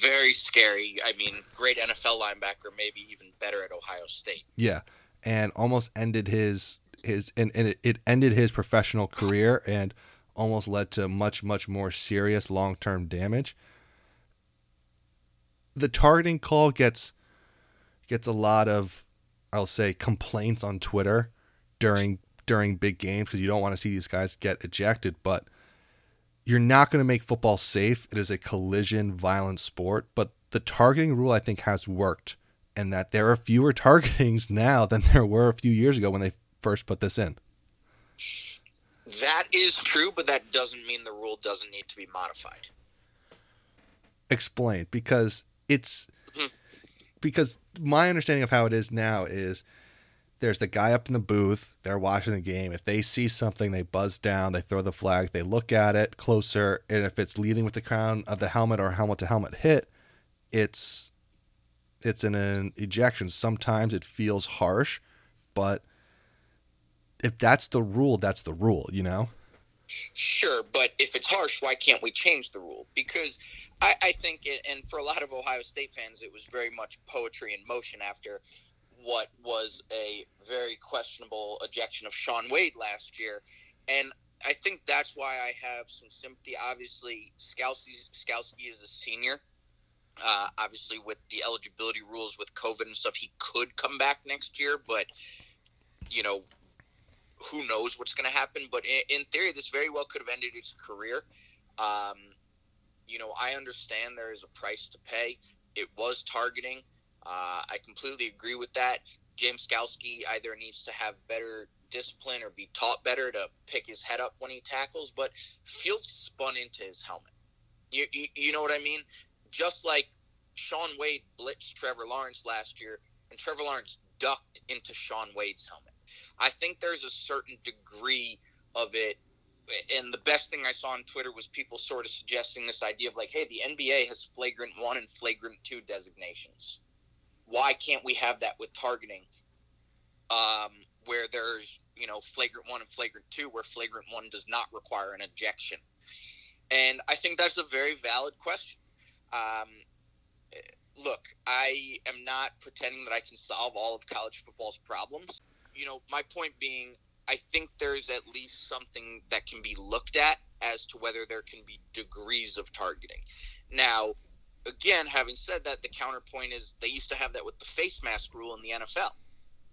very scary. I mean, great NFL linebacker, maybe even better at Ohio State. Yeah, and almost ended his his and, and it, it ended his professional career and almost led to much much more serious long term damage. The targeting call gets gets a lot of I'll say complaints on Twitter during during big games because you don't want to see these guys get ejected, but you're not going to make football safe. It is a collision violent sport, but the targeting rule I think has worked and that there are fewer targetings now than there were a few years ago when they first put this in. That is true, but that doesn't mean the rule doesn't need to be modified. Explain because it's mm-hmm. because my understanding of how it is now is there's the guy up in the booth. They're watching the game. If they see something, they buzz down, they throw the flag, they look at it closer, and if it's leading with the crown of the helmet or helmet to helmet hit, it's it's an, an ejection. Sometimes it feels harsh, but if that's the rule, that's the rule, you know? Sure, but if it's harsh, why can't we change the rule? Because I, I think, it, and for a lot of Ohio State fans, it was very much poetry in motion after what was a very questionable ejection of Shaun Wade last year. And I think that's why I have some sympathy. Obviously, Skalski is a senior. Uh, obviously, with the eligibility rules with COVID and stuff, he could come back next year, but you know, who knows what's going to happen? But in, in, theory, this very well could have ended his career. Um, you know, I understand there is a price to pay. It was targeting. Uh, I completely agree with that. James Skalski either needs to have better discipline or be taught better to pick his head up when he tackles, but Fields spun into his helmet. You, you, you know what I mean? Just like Shaun Wade blitzed Trevor Lawrence last year, and Trevor Lawrence ducked into Shaun Wade's helmet. I think there's a certain degree of it and the best thing I saw on Twitter was people sort of suggesting this idea of like, hey, the NBA has flagrant one and flagrant two designations. Why can't we have that with targeting? Um, where there's you know flagrant one and flagrant two, where flagrant one does not require an ejection. And I think that's a very valid question. Um, look, I am not pretending that I can solve all of college football's problems. You know, my point being, I think there's at least something that can be looked at as to whether there can be degrees of targeting. Now, again, having said that, the counterpoint is they used to have that with the face mask rule in the NFL,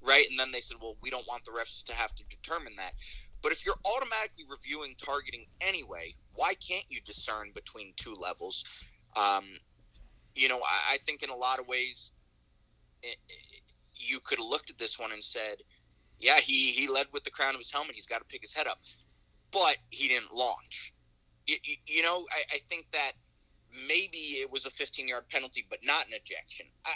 right? And then they said, well, we don't want the refs to have to determine that. But if you're automatically reviewing targeting anyway, why can't you discern between two levels? Um, you know, I, I, think in a lot of ways, it, it, you could have looked at this one and said, yeah, he, he led with the crown of his helmet. He's got to pick his head up. But he didn't launch. You, you know, I, I, think that maybe it was a 15 yard penalty, but not an ejection. I,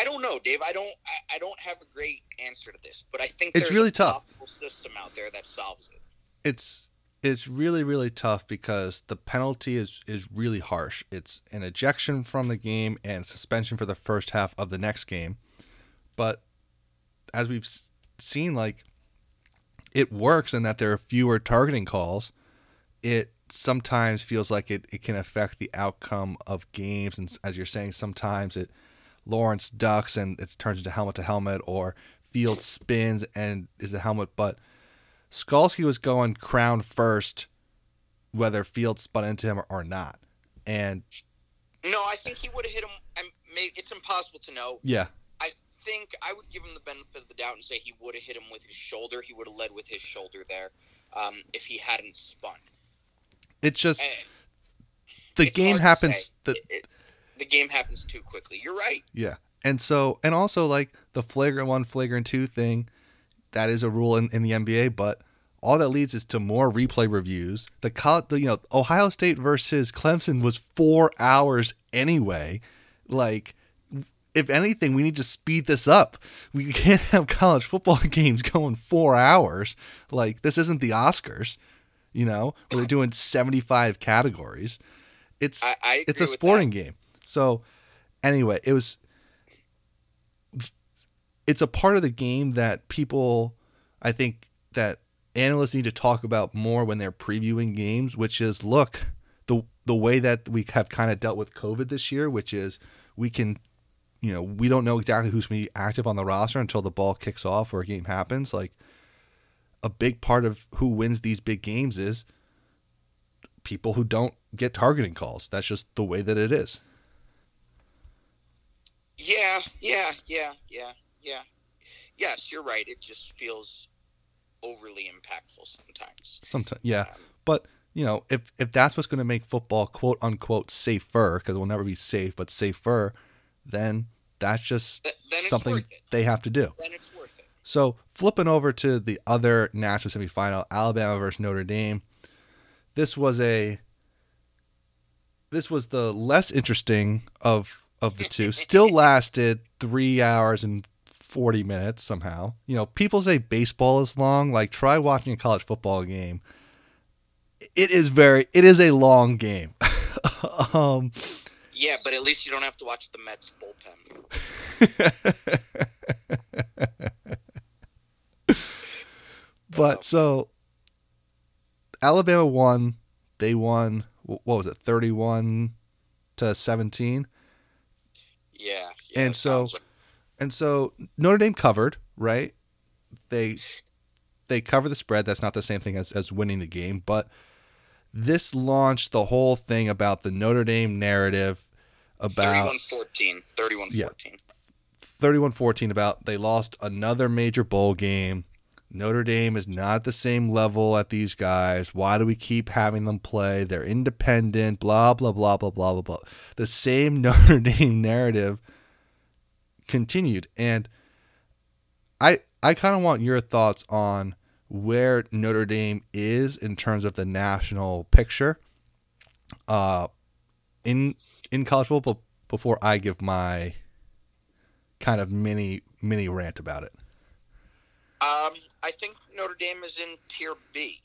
I don't know, Dave. I don't. I, I, don't have a great answer to this, but I think it's really tough. System out there that solves it. It's it's really really tough because the penalty is is really harsh. It's an ejection from the game and suspension for the first half of the next game. But as we've seen, like it works and that there are fewer targeting calls. It sometimes feels like it, it can affect the outcome of games, and as you're saying, sometimes it Lawrence ducks and it turns into helmet to helmet, or Field spins and is a helmet. But Skalski was going crown first, whether Field spun into him or, not. And no, I think he would have hit him. I'm, it's impossible to know. Yeah. Think I would give him the benefit of the doubt and say he would have hit him with his shoulder. He would have led with his shoulder there um, if he hadn't spun. It's just and the game happens. The, it, it, the game happens too quickly. You're right. Yeah. And so, and also like the flagrant one, flagrant two thing, that is a rule in, in the NBA, but all that leads is to more replay reviews. The, the you know Ohio State versus Clemson was four hours anyway. Like, if anything, we need to speed this up. We can't have college football games going four hours. Like, this isn't the Oscars, you know, where they're doing seventy five categories. It's I, I it's a sporting game. So anyway, it was it's a part of the game that people I think that analysts need to talk about more when they're previewing games, which is look, the the way that we have kind of dealt with COVID this year, which is we can you know, we don't know exactly who's going to be active on the roster until the ball kicks off or a game happens. Like a big part of who wins these big games is people who don't get targeting calls. That's just the way that it is. Yeah, yeah, yeah, yeah, yeah. Yes, you're right. It just feels overly impactful sometimes. Sometimes, yeah. Um, but you know, if if that's what's going to make football quote unquote safer, because it will never be safe, but safer, then that's just th- something they have to do. Then it's worth it. So flipping over to the other national semifinal, Alabama versus Notre Dame. This was a this was the less interesting of of the two still lasted three hours and 40 minutes somehow. You know, people say baseball is long. Like, try watching a college football game. It is very, it is a long game. um, yeah, but at least you don't have to watch the Mets bullpen. but so Alabama won. They won, what was it, 31 to 17? Yeah. yeah and so like... and so Notre Dame covered, right? They they cover the spread. That's not the same thing as, as winning the game, but this launched the whole thing about the Notre Dame narrative about 31-14. 31-14. Yeah, 31-14 about they lost another major bowl game. Notre Dame is not at the same level at these guys. Why do we keep having them play? They're independent, blah, blah, blah, blah, blah, blah, blah. The same Notre Dame narrative continued. And I I kind of want your thoughts on where Notre Dame is in terms of the national picture uh in in college football before I give my kind of mini mini rant about it. Um I think Notre Dame is in Tier B.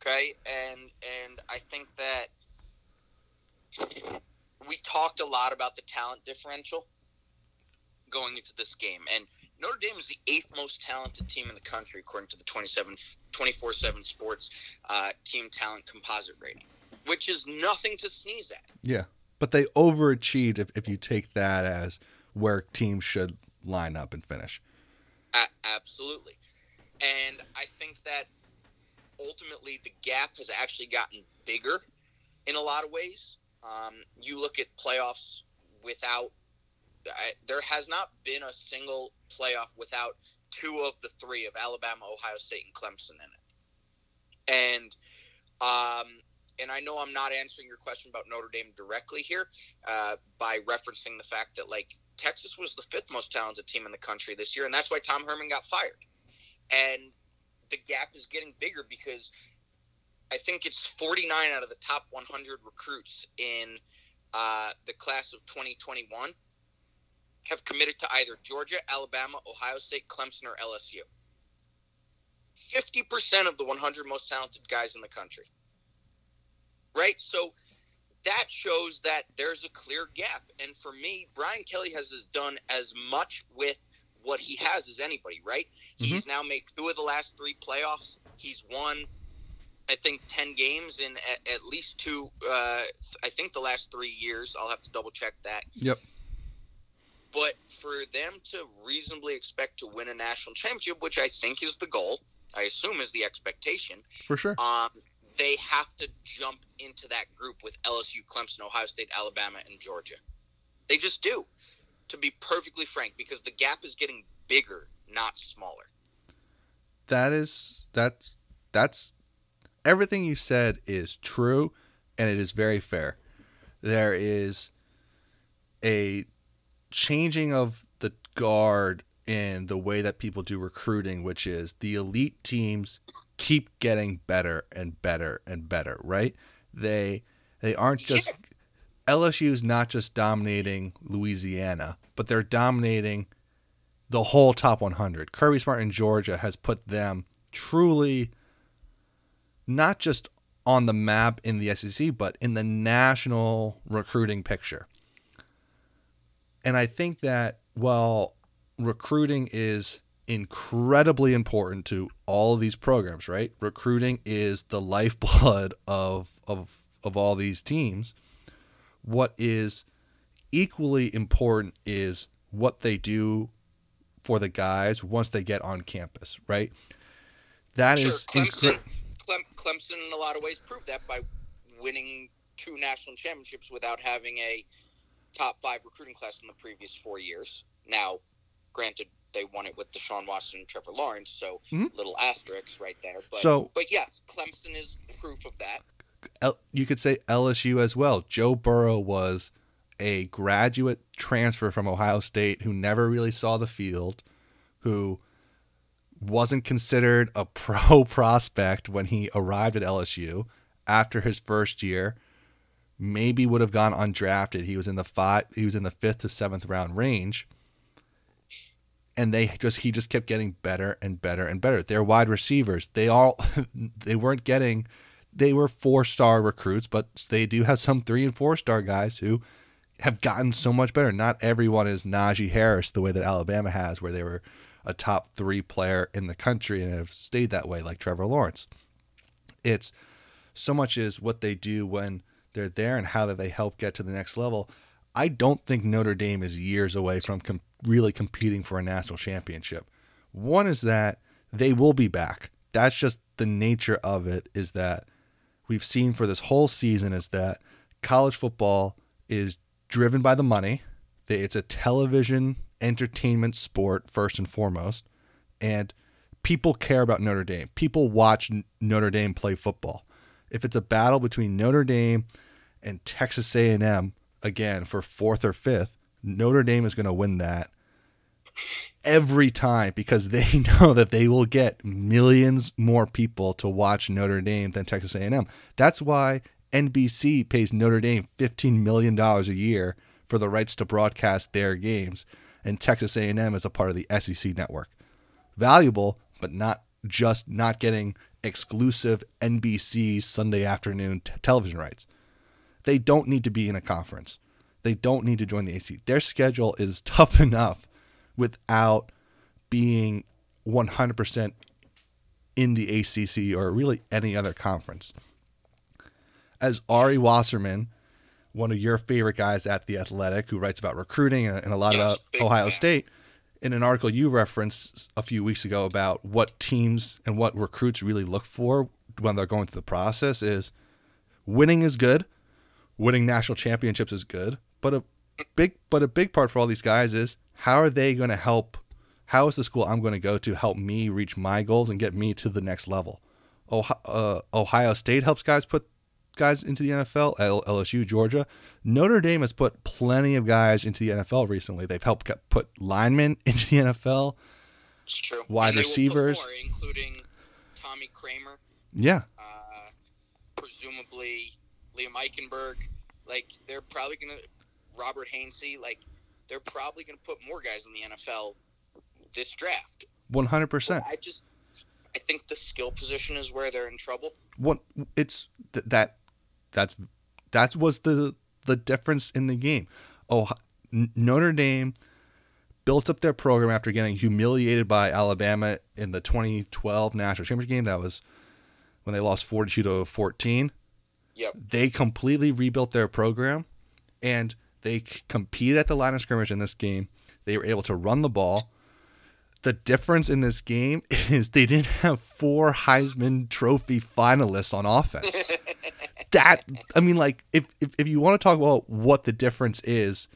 Okay, and and I think that we talked a lot about the talent differential going into this game, and Notre Dame is the eighth most talented team in the country according to the 27 24/7 Sports uh, team talent composite rating, which is nothing to sneeze at. Yeah, but they overachieved if, if you take that as where teams should line up and finish. A- absolutely. And I think that ultimately the gap has actually gotten bigger in a lot of ways. Um, you look at playoffs without, I, there has not been a single playoff without two of the three of Alabama, Ohio State, and Clemson in it. And, um, and I know I'm not answering your question about Notre Dame directly here uh, by referencing the fact that like Texas was the fifth most talented team in the country this year, and that's why Tom Herman got fired. And the gap is getting bigger because I think it's 49 out of the top 100 recruits in uh, the class of 2021 have committed to either Georgia, Alabama, Ohio State, Clemson, or LSU. 50% of the 100 most talented guys in the country. Right? So that shows that there's a clear gap. And for me, Brian Kelly has done as much with what he has as anybody, right? Mm-hmm. He's now made two of the last three playoffs. He's won, I think, 10 games in at, at least two, uh, I think the last three years. I'll have to double check that. Yep. But for them to reasonably expect to win a national championship, which I think is the goal, I assume is the expectation. For sure. Um, they have to jump into that group with LSU, Clemson, Ohio State, Alabama, and Georgia. They just do, to be perfectly frank, because the gap is getting bigger, not smaller. That is that's that's everything you said is true and it is very fair. There is a changing of the guard in the way that people do recruiting, which is the elite teams keep getting better and better and better, right? They they aren't just LSU is not just dominating Louisiana, but they're dominating the whole top 100. Kirby Smart in Georgia has put them truly not just on the map in the SEC, but in the national recruiting picture. And I think that while recruiting is incredibly important to all of these programs, right? Recruiting is the lifeblood of of of all these teams. What is equally important is what they do for the guys once they get on campus, right? That sure, is Clemson, incre- Clem, Clemson in a lot of ways proved that by winning two national championships without having a top five recruiting class in the previous four years. Now, granted, they won it with Deshaun Watson and Trevor Lawrence, so mm-hmm. little asterisks right there. But, so, but yes, Clemson is proof of that. You could say LSU as well. Joe Burrow was a graduate transfer from Ohio State who never really saw the field, who wasn't considered a pro prospect when he arrived at LSU after his first year. Maybe would have gone undrafted. He was in the five. He was in the fifth to seventh round range and they just he just kept getting better and better and better. Their wide receivers, they all they weren't getting they were four star recruits, but they do have some three and four star guys who have gotten so much better. Not everyone is Najee Harris the way that Alabama has, where they were a top three player in the country and have stayed that way, like Trevor Lawrence. It's so much is what they do when they're there and how that they help get to the next level. I don't think Notre Dame is years away from really competing for a national championship. One is that they will be back. That's just the nature of it is that we've seen for this whole season is that college football is driven by the money. It's a television entertainment sport first and foremost, and people care about Notre Dame. People watch Notre Dame play football. If it's a battle between Notre Dame and Texas A&M again for fourth or fifth, Notre Dame is going to win that every time because they know that they will get millions more people to watch Notre Dame than Texas A&M. That's why NBC pays Notre Dame 15 million dollars a year for the rights to broadcast their games and Texas A&M is a part of the SEC network. Valuable, but not just not getting exclusive NBC Sunday afternoon t- television rights. They don't need to be in a conference. They don't need to join the AC. Their schedule is tough enough without being 100% in the ACC or really any other conference. As Ari Wasserman, one of your favorite guys at The Athletic, who writes about recruiting and, a lot Yes, about Ohio fan. State, in an article you referenced a few weeks ago about what teams and what recruits really look for when they're going through the process is winning is good, winning national championships is good, but a big but a big part for all these guys is how are they going to help how is the school I'm going to go to help me reach my goals and get me to the next level? Ohio, uh, Ohio State helps guys put guys into the NFL. L- LSU, Georgia, Notre Dame has put plenty of guys into the NFL recently. They've helped put linemen into the NFL. It's true. Wide And they will put receivers. more, including Tommy Kraemer, Yeah, uh, presumably Liam Eichenberg. Like they're probably gonna Robert Hainsey. Like they're probably gonna put more guys in the NFL this draft. one hundred percent. I just I think the skill position is where they're in trouble. What it's th- that that's that was the the difference in the game. Oh, N- Notre Dame built up their program after getting humiliated by Alabama in the 2012 national championship game. That was when they lost 42 to 14. Yep. They completely rebuilt their program, and they competed at the line of scrimmage in this game. They were able to run the ball. The difference in this game is they didn't have four Heisman Trophy finalists on offense that I mean, like if, if if you want to talk about what the difference is,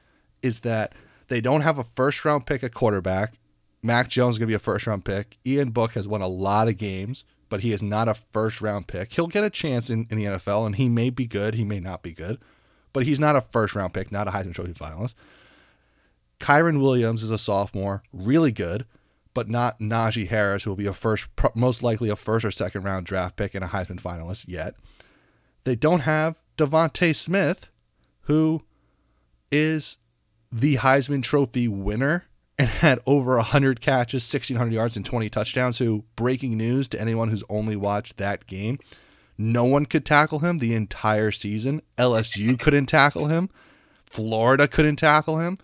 is that they don't have a first round pick at quarterback. Mac Jones is gonna be a first round pick. Ian Book has won a lot of games, but he is not a first round pick. He'll get a chance in, in the NFL and he may be good, he may not be good, but he's not a first round pick, not a Heisman Trophy finalist. Kyren Williams is a sophomore, really good, but not Najee Harris, who will be a first, most likely a first or second round draft pick and a Heisman finalist yet. They don't have DeVonta Smith, who is the Heisman Trophy winner and had over 100 catches, 1,600 yards, and 20 touchdowns. Who, breaking news to anyone who's only watched that game, no one could tackle him the entire season. LSU couldn't tackle him. Florida couldn't tackle him.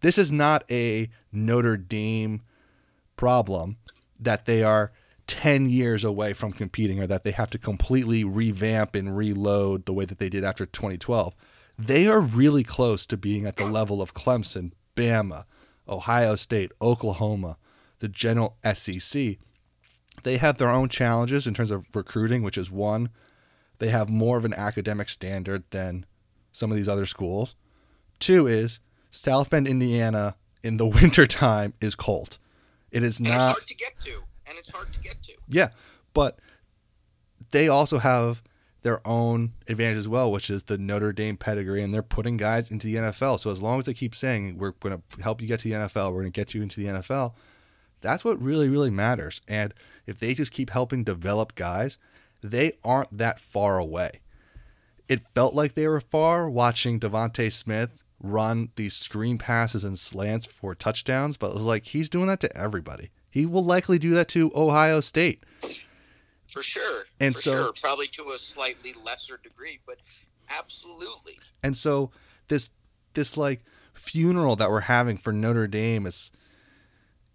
This is not a Notre Dame problem that they are 10 years away from competing or that they have to completely revamp and reload the way that they did after 2012. They are really close to being at the level of Clemson, Bama, Ohio State, Oklahoma, the general SEC. They have their own challenges in terms of recruiting, which is one, they have more of an academic standard than some of these other schools. Two is South Bend, Indiana in the wintertime is cold. It is And it's not hard to get to. And it's hard to get to. yeah, but they also have their own advantage as well, which is the Notre Dame pedigree, and they're putting guys into the NFL. So as long as they keep saying we're going to help you get to the NFL, we're going to get you into the NFL, that's what really really matters. And if they just keep helping develop guys, they aren't that far away. It felt like they were far watching DeVonta Smith run these screen passes and slants for touchdowns, but it was like he's doing that to everybody. He will likely do that to Ohio State. For sure. And for so- sure. Probably to a slightly lesser degree, but absolutely. And so this this like funeral that we're having for Notre Dame is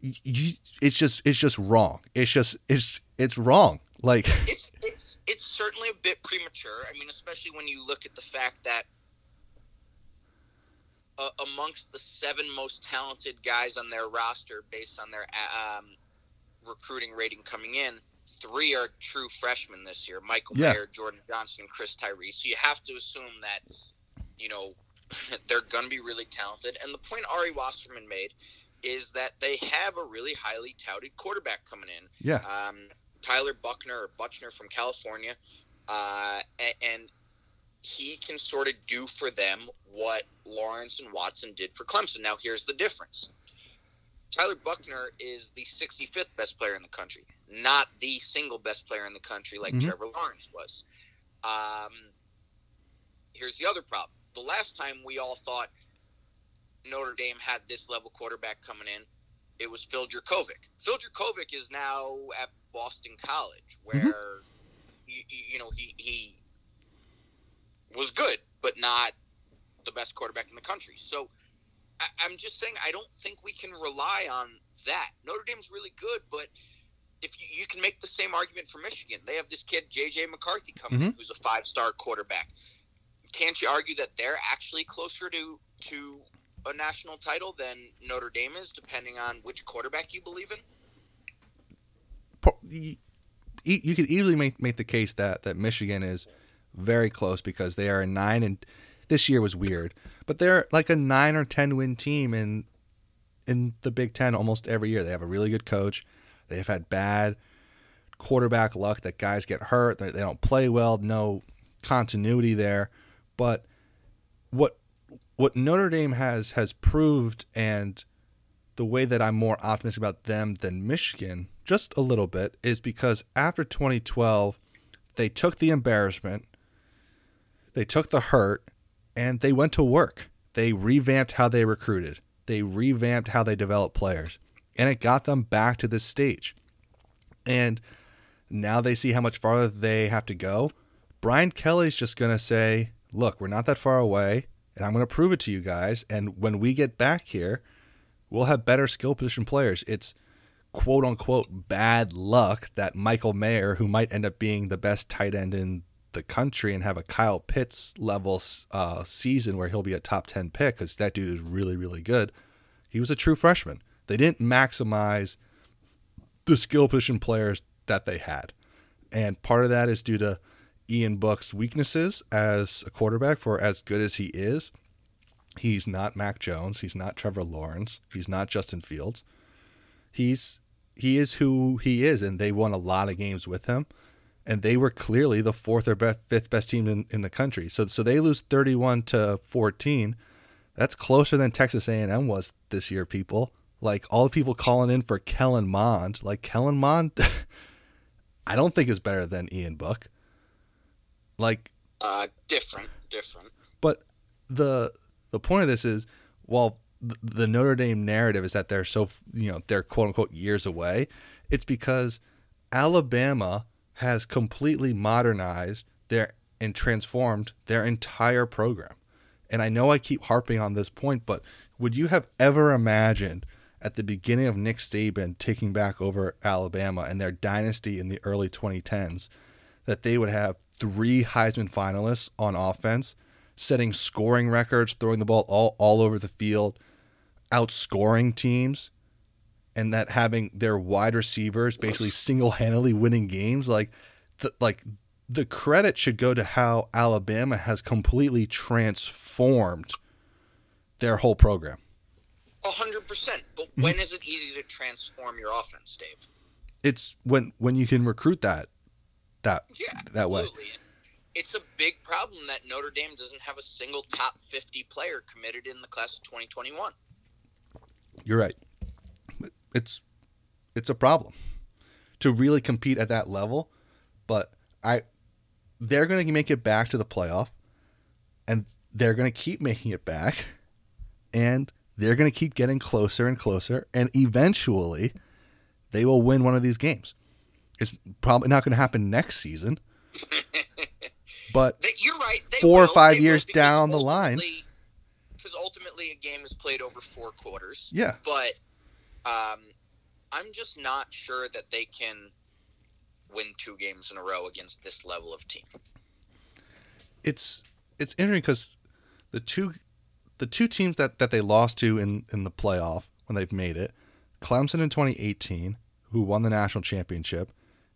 you, it's just it's just wrong. It's just it's it's wrong. Like It's it's it's certainly a bit premature. I mean, especially when you look at the fact that uh, amongst the seven most talented guys on their roster, based on their um, recruiting rating coming in, three are true freshmen this year: Michael Yeah. Mayer, Jordan Johnson, and Chris Tyree. So you have to assume that you know they're going to be really talented. And the point Ari Wasserman made is that they have a really highly touted quarterback coming in yeah, um, Tyler Buckner or Buchner from California, uh, and he can sort of do for them what Lawrence and Watson did for Clemson. Now, here's the difference: Tyler Buckner is the 65th best player in the country, not the single best player in the country like Mhm. Trevor Lawrence was. Um, here's the other problem: the last time we all thought Notre Dame had this level quarterback coming in, it was Phil Jurkovec. Phil Jurkovec is now at Boston College, mm-hmm. where mm-hmm. you, you, know he he was good, but not the best quarterback in the country. So I, I'm just saying, I don't think we can rely on that. Notre Dame's really good, but if you, you, can make the same argument for Michigan, they have this kid JJ McCarthy coming, mm-hmm. in, who's a five-star quarterback. Can't you argue that they're actually closer to to a national title than Notre Dame is, depending on which quarterback you believe in? You could easily make make the case that that Michigan is very close because they are a nine and this year was weird, but they're like a nine or ten win team in in the Big Ten almost every year. They have a really good coach. They have had bad quarterback luck that guys get hurt. They, they don't play well. No continuity there. But what what Notre Dame has has proved, and the way that I'm more optimistic about them than Michigan, just a little bit, is because after 2012, they took the embarrassment, they took the hurt, and they went to work. They revamped how they recruited. They revamped how they developed players, and it got them back to this stage. And now they see how much farther they have to go. Brian Kelly's just going to say, look, we're not that far away, and I'm going to prove it to you guys. And when we get back here, we'll have better skill position players. It's quote unquote bad luck that Michael Mayer, who might end up being the best tight end in the country and have a Kyle Pitts level uh, season where he'll be a top 10 pick because that dude is really, really good. He was a true freshman. They didn't maximize the skill position players that they had. And part of that is due to Ian Book's weaknesses as a quarterback for as good as he is. He's not Mac Jones, he's not Trevor Lawrence, he's not Justin Fields. He's he is who he is and they won a lot of games with him and they were clearly the fourth or best, fifth best team in, in the country. So so they lose 31 to 14. That's closer than Texas A&M was this year, people. Like all the people calling in for Kellen Mond, like Kellen Mond I don't think is better than Ian Book. Like Uh, different, different. but the the point of this is while the Notre Dame narrative is that they're so you know they're quote unquote years away, it's because Alabama has completely modernized their and transformed their entire program. And I know I keep harping on this point, but would you have ever imagined at the beginning of Nick Saban taking back over Alabama and their dynasty in the early 2010s that they would have three Heisman finalists on offense, setting scoring records, throwing the ball all, all over the field, outscoring teams, and that having their wide receivers basically single handedly winning games? Like, the, like the credit should go to how Alabama has completely transformed their whole program. A hundred percent. But Mm-hmm. when is it easy to transform your offense, Dave? It's when when you can recruit that that Yeah, that way. absolutely. It's a big problem that Notre Dame doesn't have a single top 50 player committed in the class of 2021. You're right. It's it's a problem to really compete at that level, but I they're going to make it back to the playoff and they're going to keep making it back and they're going to keep getting closer and closer and eventually they will win one of these games. It's probably not going to happen next season, but you're right. They Four or five years down the line. Because ultimately, a game is played over four quarters. yeah, But um, I'm just not sure that they can win two games in a row against this level of team. it's it's interesting because the two the two teams that, that they lost to in, in the playoff when they've made it, Clemson in 2018, who won the national championship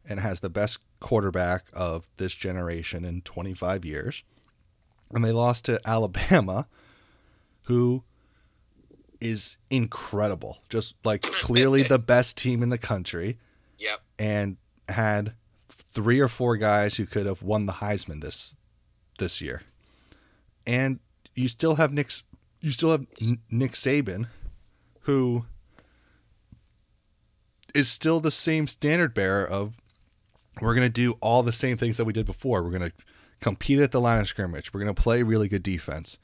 and has the best quarterback of this generation in 25 years, and they lost to Alabama, who is incredible, just like clearly the best team in the country Yep. and had three or four guys who could have won the Heisman this this year. And you still have Nick you still have Nick Saban who is still the same standard bearer of we're going to do all the same things that we did before. We're going to compete at the line of scrimmage. We're going to play really good defense.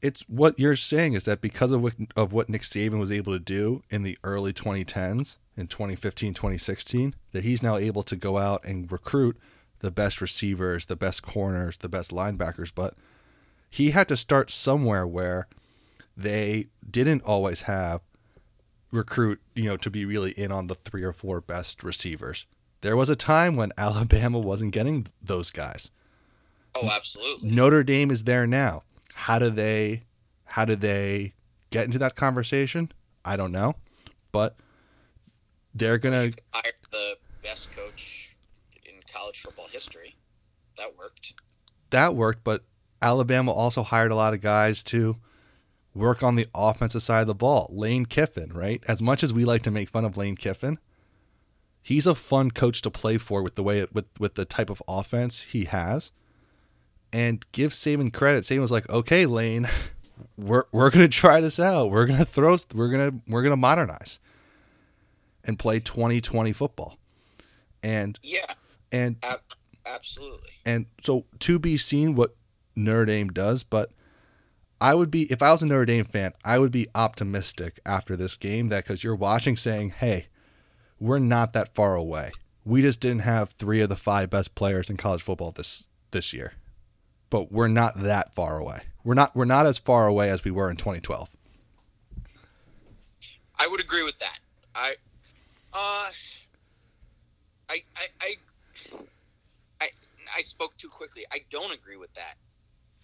It's what you're saying is that because of what, of what Nick Saban was able to do in the early 2010s, in 2015, 2016, that he's now able to go out and recruit the best receivers, the best corners, the best linebackers, but he had to start somewhere where they didn't always have recruit, you know, to be really in on the three or four best receivers. There was a time when Alabama wasn't getting those guys. Oh, absolutely. Notre Dame is there now. How do they how do they get into that conversation? I don't know. But they're going to hire the best coach in college football history. That worked. That worked, but Alabama also hired a lot of guys to work on the offensive side of the ball. Lane Kiffin, right? As much as we like to make fun of Lane Kiffin, he's a fun coach to play for with the way with with the type of offense he has. And give Saban credit. Saban was like, "Okay, Lane, we're we're gonna try this out. We're gonna throw. We're gonna we're gonna modernize and play 2020 football." And yeah, and ab- absolutely. And so to be seen what Notre Dame does, but I would be if I was a Notre Dame fan, I would be optimistic after this game that because you're watching, saying, "Hey, we're not that far away. We just didn't have three of the five best players in college football this this year, but we're not that far away. We're not we're not as far away as we were in 2012." I would agree with that. I, uh, I, I, I, I, I spoke too quickly. I don't agree with that.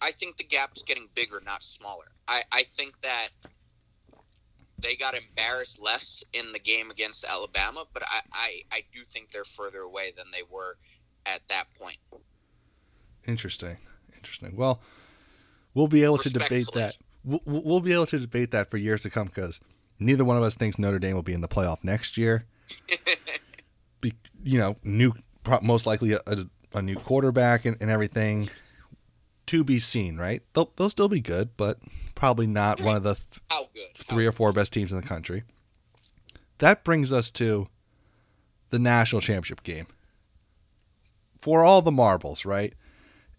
I think the gap's getting bigger, not smaller. I, I think that they got embarrassed less in the game against Alabama, but I, I, I do think they're further away than they were at that point. Interesting. Interesting. Well, we'll be able to debate that. We'll, we'll be able to debate that for years to come because neither one of us thinks Notre Dame will be in the playoff next year. be, you know, new, most likely a, a, a new quarterback and, and everything to be seen, right? They'll, they'll still be good, but probably not one of the th- How good? three or four best teams in the country. That brings us to the national championship game. For all the marbles, right?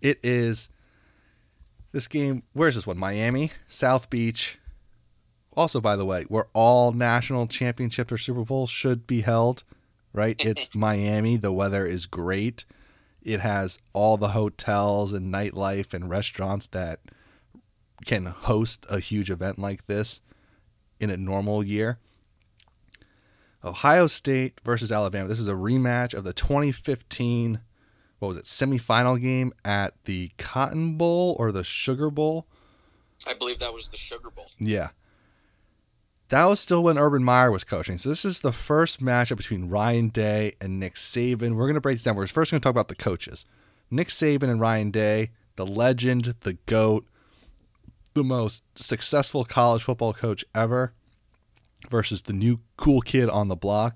It is this game. Where's this one? Miami, South Beach. Also, by the way, where all national championships or Super Bowls should be held, right? It's Miami. The weather is great. It has all the hotels and nightlife and restaurants that can host a huge event like this in a normal year. Ohio State versus Alabama. This is a rematch of the 2015 what was it semifinal game at the Cotton Bowl or the Sugar Bowl? I believe that was the Sugar Bowl. Yeah. That was still when Urban Meyer was coaching. So this is the first matchup between Ryan Day and Nick Saban. We're going to break this down. We're first going to talk about the coaches. Nick Saban and Ryan Day, the legend, the GOAT, the most successful college football coach ever versus the new cool kid on the block.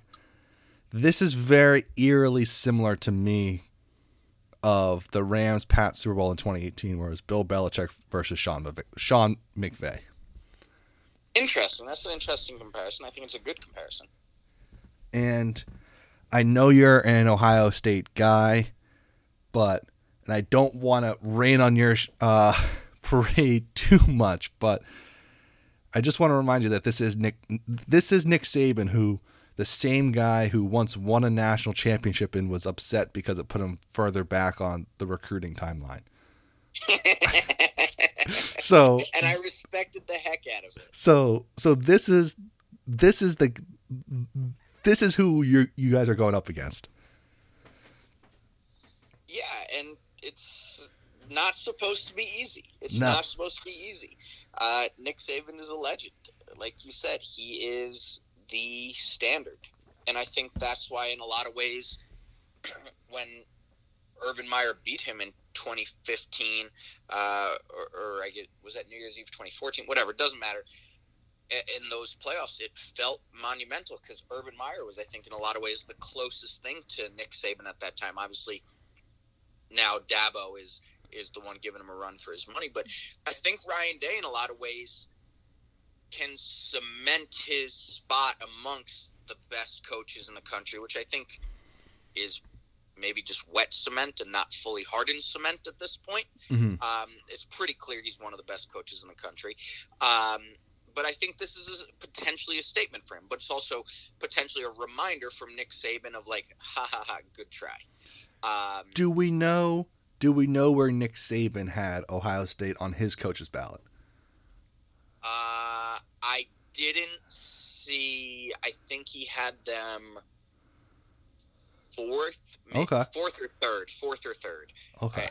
This is very eerily similar to me of the Rams Pat Super Bowl in 2018, where it was Bill Belichick versus Sean McVay. Sean McVay. Interesting. That's an interesting comparison. I think it's a good comparison. And I know you're an Ohio State guy, but and I don't want to rain on your uh, parade too much, but I just want to remind you that this is Nick. This is Nick Saban, who the same guy who once won a national championship and was upset because it put him further back on the recruiting timeline. so and I respected the heck out of it. So so this is this is the this is who you you guys are going up against. Yeah, and it's not supposed to be easy. It's No. not supposed to be easy. Uh, Nick Saban is a legend. Like you said, he is the standard. And I think that's why, in a lot of ways, when Urban Meyer beat him in 2015, uh, or, or I get was that New Year's Eve 2014, whatever, it doesn't matter. In those playoffs, it felt monumental because Urban Meyer was, I think, in a lot of ways, the closest thing to Nick Saban at that time. Obviously, now Dabo is is the one giving him a run for his money, but I think Ryan Day, in a lot of ways, can cement his spot amongst the best coaches in the country, which I think is maybe just wet cement and not fully hardened cement at this point. Mm-hmm. Um, it's pretty clear he's one of the best coaches in the country. Um, but I think this is a, potentially a statement for him, but it's also potentially a reminder from Nick Saban of like, ha ha ha, good try. Um, Do we know? Do we know where Nick Saban had Ohio State on his coach's ballot? Uh, I didn't see. I think he had them fourth. Okay. Fourth or third. Fourth or third. Okay.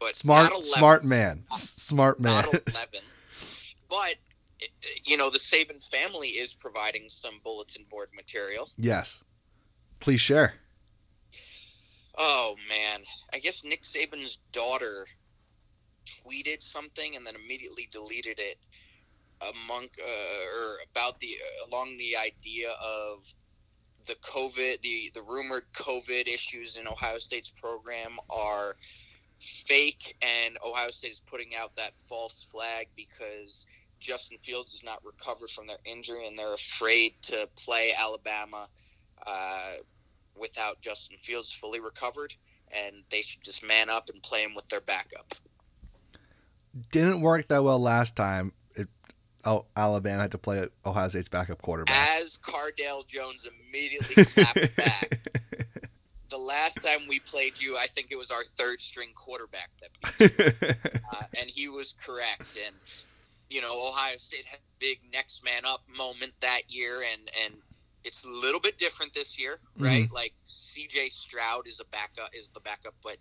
But Smart, 11, smart man, S- smart man. Not eleven. but it- you know, the Saban family is providing some bulletin board material. yes. Please share. Oh man, I guess Nick Saban's daughter tweeted something and then immediately deleted it among uh, or about the uh, along the idea of the COVID, the the rumored COVID issues in Ohio State's program are fake, and Ohio State is putting out that false flag because Justin Fields is not recovered from their injury, and they're afraid to play Alabama. Uh, without Justin Fields fully recovered, and they should just man up and play him with their backup. Didn't work that well last time. It, oh, Alabama had to play Ohio State's backup quarterback. As Cardale Jones immediately clapped back, the last time we played you, I think it was our third string quarterback that beat you. uh, and he was correct. And you know, Ohio State had a big next man up moment that year, and and it's a little bit different this year, right? Like C.J. Stroud is a backup, is the backup, but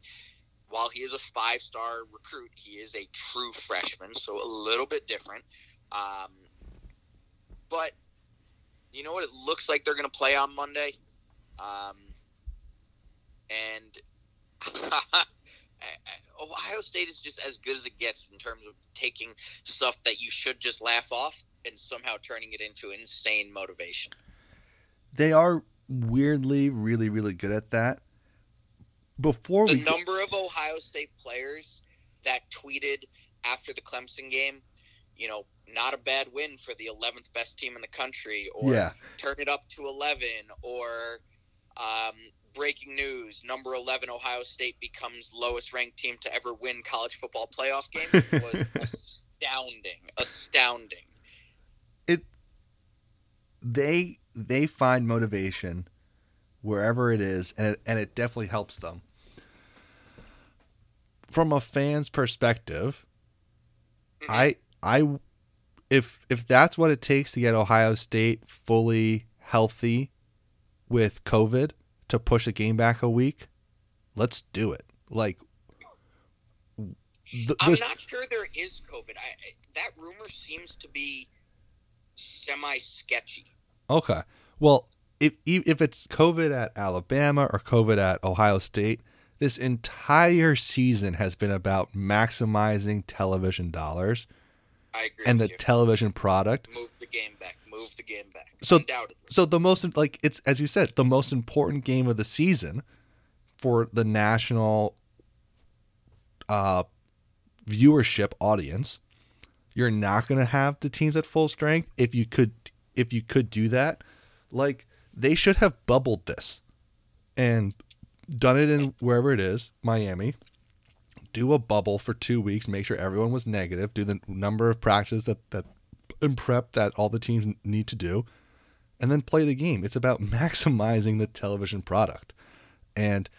while he is a five star recruit, he is a true freshman, so a little bit different. Um, but you know what? It looks like they're going to play on Monday, um, and Ohio State is just as good as it gets in terms of taking stuff that you should just laugh off and somehow turning it into insane motivation. They are weirdly really really good at that. Before The number of Ohio State players that tweeted after the Clemson game, you know, not a bad win for the 11th best team in the country, or yeah, turn it up to 11, or um, breaking news number 11 Ohio State becomes lowest ranked team to ever win college football playoff game was astounding. Astounding. They they find motivation wherever it is and it, and it definitely helps them from a fan's perspective Mhm. i i if if that's what it takes to get ohio state fully healthy with covid to push the game back a week let's do it like I'm not sure there is COVID. I, that rumor seems to be semi sketchy. Okay. Well, if if it's COVID at Alabama or COVID at Ohio State, this entire season has been about maximizing television dollars I agree. and the you. television product. move the game back. Move the game back. So- Undoubtedly. So the most like it's as you said, the most important game of the season for the national uh viewership audience. You're not going to have the teams at full strength if you could if you could do that. Like they should have bubbled this and done it in wherever it is, Miami. Do a bubble for 2 weeks, make sure everyone was negative, do the number of practices that that and prep that all the teams need to do and then play the game. It's about maximizing the television product. And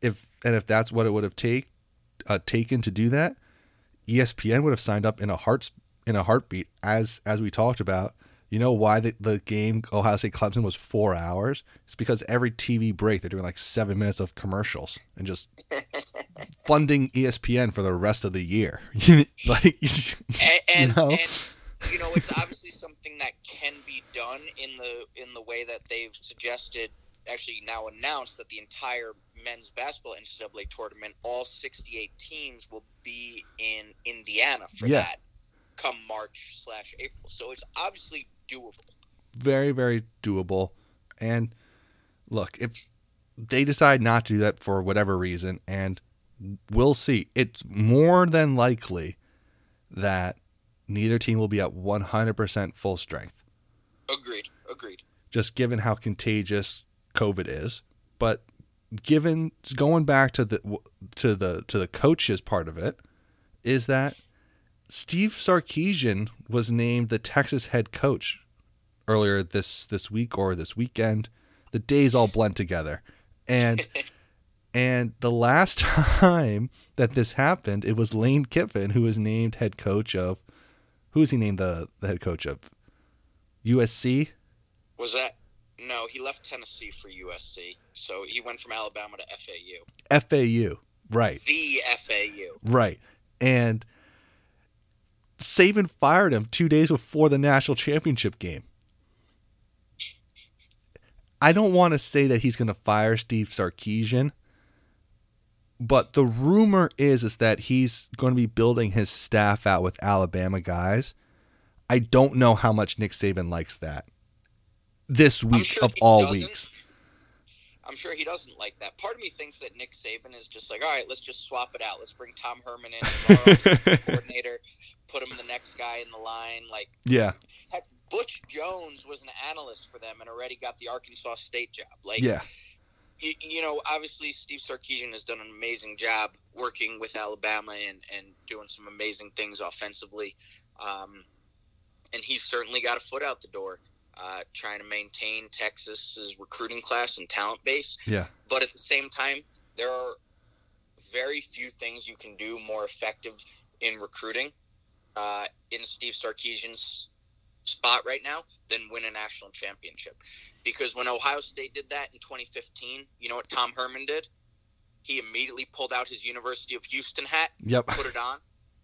if and if that's what it would have take uh, taken to do that, ESPN would have signed up in a heart in a heartbeat. As as we talked about, you know why the, the game Ohio State Clemson was four hours? It's because every TV break they're doing like seven minutes of commercials and just funding ESPN for the rest of the year. like and and, know? and you know it's obviously something that can be done in the in the way that they've suggested actually now announced that the entire men's basketball NCAA tournament, all 68 teams will be in Indiana for Yeah. that come March slash April. So it's obviously doable. very very doable and look if they decide not to do that for whatever reason and we'll see it's more than likely that neither team will be at 100% full strength Agreed. Agreed. just given how contagious covid is but given going back to the to the to the coaches part of it is that Steve Sarkisian was named the Texas head coach earlier this this week or this weekend. The days all blend together, and And the last time that this happened, it was Lane Kiffin who was named head coach of who was he named the, the head coach of? USC? Was that no, he left Tennessee for USC. So he went from Alabama to FAU. FAU. Right. The FAU. Right. And Saban fired him two days before the national championship game. I don't want to say that he's going to fire Steve Sarkisian, but the rumor is is that he's going to be building his staff out with Alabama guys. I don't know how much Nick Saban likes that. This week sure of all doesn't. weeks. I'm sure he doesn't like that. Part of me thinks that Nick Saban is just like, all right, let's just swap it out. Let's bring Tom Herman in as our coordinator, put him the next guy in the line. Like yeah. heck, Butch Jones was an analyst for them and already got the Arkansas State job. Like, Yeah. you, you know, obviously Steve Sarkisian has done an amazing job working with Alabama and, and doing some amazing things offensively. Um, and he's certainly got a foot out the door, uh, trying to maintain Texas's recruiting class and talent base. Yeah. But at the same time, there are very few things you can do more effective in recruiting uh, in Steve Sarkisian's spot right now than win a national championship. Because when Ohio State did that in 2015, you know what Tom Herman did? He immediately pulled out his University of Houston hat, Yep. put it on,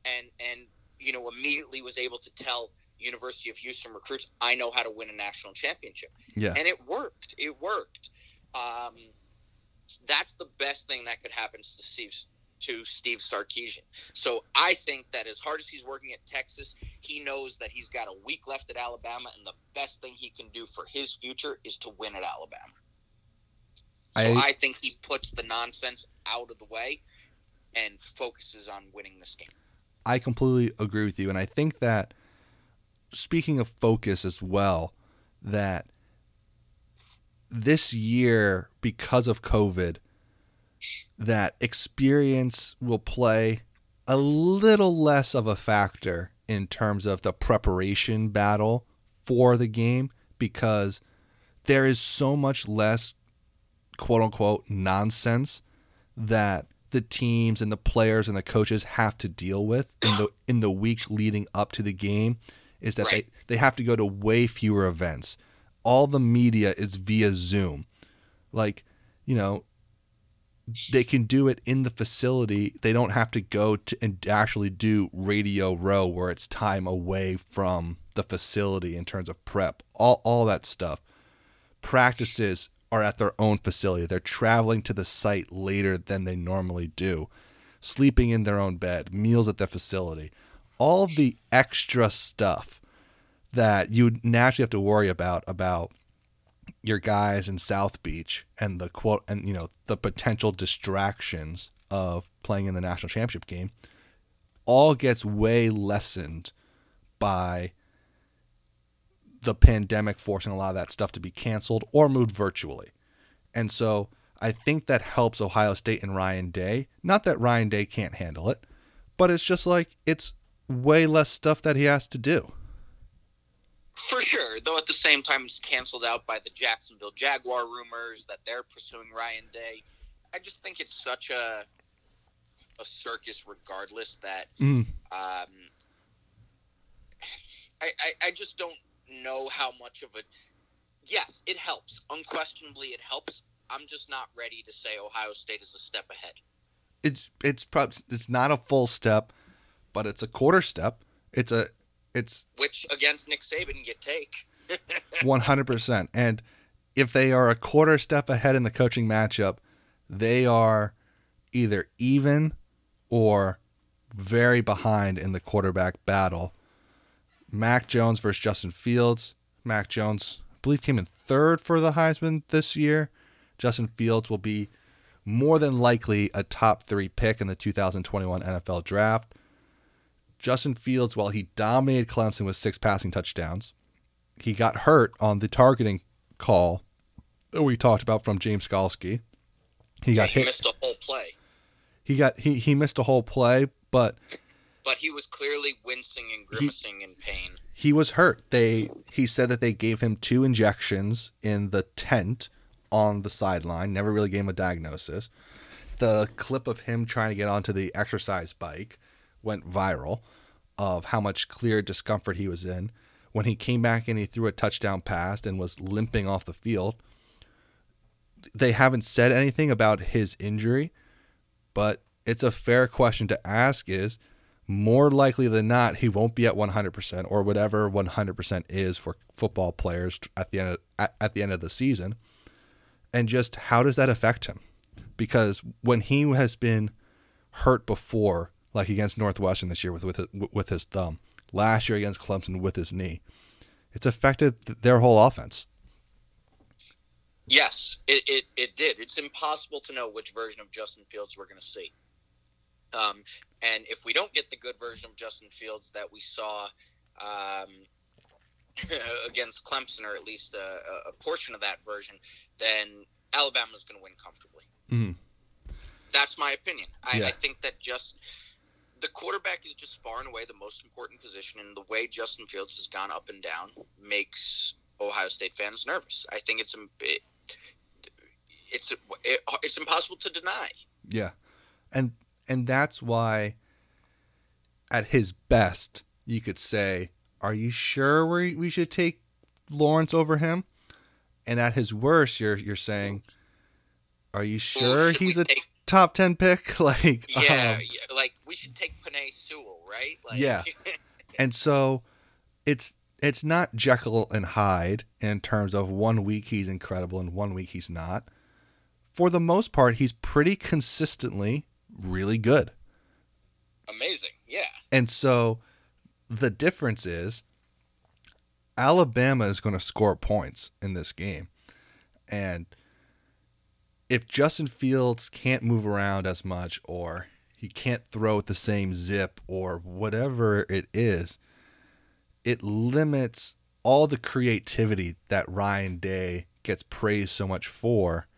and and you know immediately was able to tell University of Houston recruits, "I know how to win a national championship." Yeah. and it worked. It worked. Um, that's the best thing that could happen to Steve to Steve Sarkisian. So I think that as hard as he's working at Texas, he knows that he's got a week left at Alabama, and the best thing he can do for his future is to win at Alabama. So I- I, think he puts the nonsense out of the way and focuses on winning this game. I completely agree with you. And I think that speaking of focus as well, that this year, because of COVID, that experience will play a little less of a factor in terms of the preparation battle for the game because there is so much less quote unquote nonsense that the teams and the players and the coaches have to deal with in the in the week leading up to the game is that Right. they, they have to go to way fewer events. All the media is via Zoom. Like, you know, they can do it in the facility. They don't have to go to and actually do radio row where it's time away from the facility in terms of prep. All all that stuff. Practices are at their own facility. They're traveling to the site later than they normally do. Sleeping in their own bed, meals at their facility. All the extra stuff that you naturally have to worry about about your guys in South Beach and the quote and you know the potential distractions of playing in the national championship game all gets way lessened by the pandemic forcing a lot of that stuff to be canceled or moved virtually. And so I think that helps Ohio State and Ryan Day. Not that Ryan Day can't handle it, but it's just like it's way less stuff that he has to do. For sure, though at the same time it's canceled out by the Jacksonville Jaguar rumors that they're pursuing Ryan Day. I just think it's such a a circus regardless that Mm. um, I, I, I just don't know how much of a yes, it helps. Unquestionably it helps. I'm just not ready to say Ohio State is a step ahead. It's it's prob- it's not a full step, but it's a quarter step. It's a it's Which against Nick Saban you take. 100%. And if they are a quarter step ahead in the coaching matchup, they are either even or very behind in the quarterback battle. Mac Jones versus Justin Fields. Mac Jones, I believe, came in third for the Heisman this year. Justin Fields will be more than likely a top three pick in the 2021 NFL draft. Justin Fields, while he dominated Clemson with six passing touchdowns, he got hurt on the targeting call that we talked about from James Skalski. He Yeah, got he hit. missed a whole play. He got he he missed a whole play, but But he was clearly wincing and grimacing in pain. he was hurt. They he said that they gave him two injections in the tent on the sideline. Never really gave him a diagnosis. the clip of him trying to get onto the exercise bike went viral of how much clear discomfort he was in when he came back and he threw a touchdown pass and was limping off the field. They haven't said anything about his injury, but it's a fair question to ask is more likely than not he won't be at 100% or whatever 100% is for football players at the end of, at, at the end of the season and just how does that affect him because when he has been hurt before like against Northwestern this year with with with his thumb last year against Clemson with his knee it's affected their whole offense yes it, it, it did it's impossible to know which version of Justin Fields we're going to see um, and if we don't get the good version of Justin Fields that we saw um, against Clemson, or at least a, a, portion of that version, then Alabama's going to win comfortably. Mm-hmm. That's my opinion. I, Yeah. I think that just the quarterback is just far and away the most important position, and the way Justin Fields has gone up and down makes Ohio State fans nervous. I think it's it, it's it, it's impossible to deny. Yeah. And and that's why at his best you could say, "Are you sure we we should take Lawrence over him?" And at his worst you're you're saying, "Are you sure should he's a take- top 10 pick?" like Yeah, um, yeah, like we should take Penei Sewell, right? Like, Yeah. and so it's it's not Jekyll and Hyde in terms of one week he's incredible and one week he's not. For the most part, he's pretty consistently really good. amazing. Yeah, And so the difference is Alabama is going to score points in this game. And if Justin Fields can't move around as much or he can't throw with the same zip or whatever it is, it limits all the creativity that Ryan Day gets praised so much for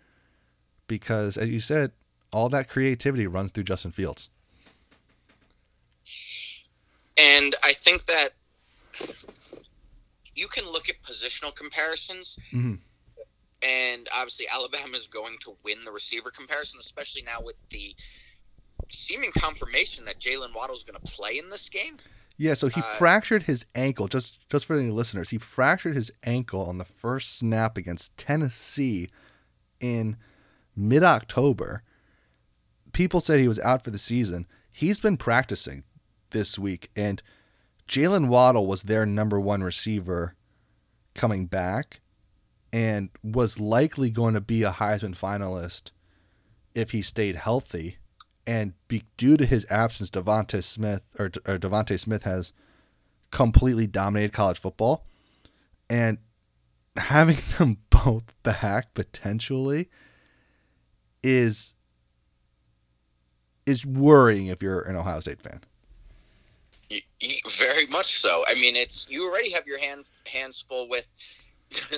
because as you said, all that creativity runs through Justin Fields. and I think that you can look at positional comparisons, Mhm. and obviously Alabama is going to win the receiver comparison, especially now with the seeming confirmation that Jaylen Waddle is going to play in this game. Yeah, so he Uh, fractured his ankle. Just just for the listeners, he fractured his ankle on the first snap against Tennessee in mid October. People said he was out for the season. He's been practicing this week, and Jaylen Waddle was their number one receiver coming back, and was likely going to be a Heisman finalist if he stayed healthy and be, due to his absence, DeVonta Smith or, or DeVonta Smith has completely dominated college football, and having them both back potentially is is worrying if you're an Ohio State fan. Very much so. I mean, it's you already have your hand hands full with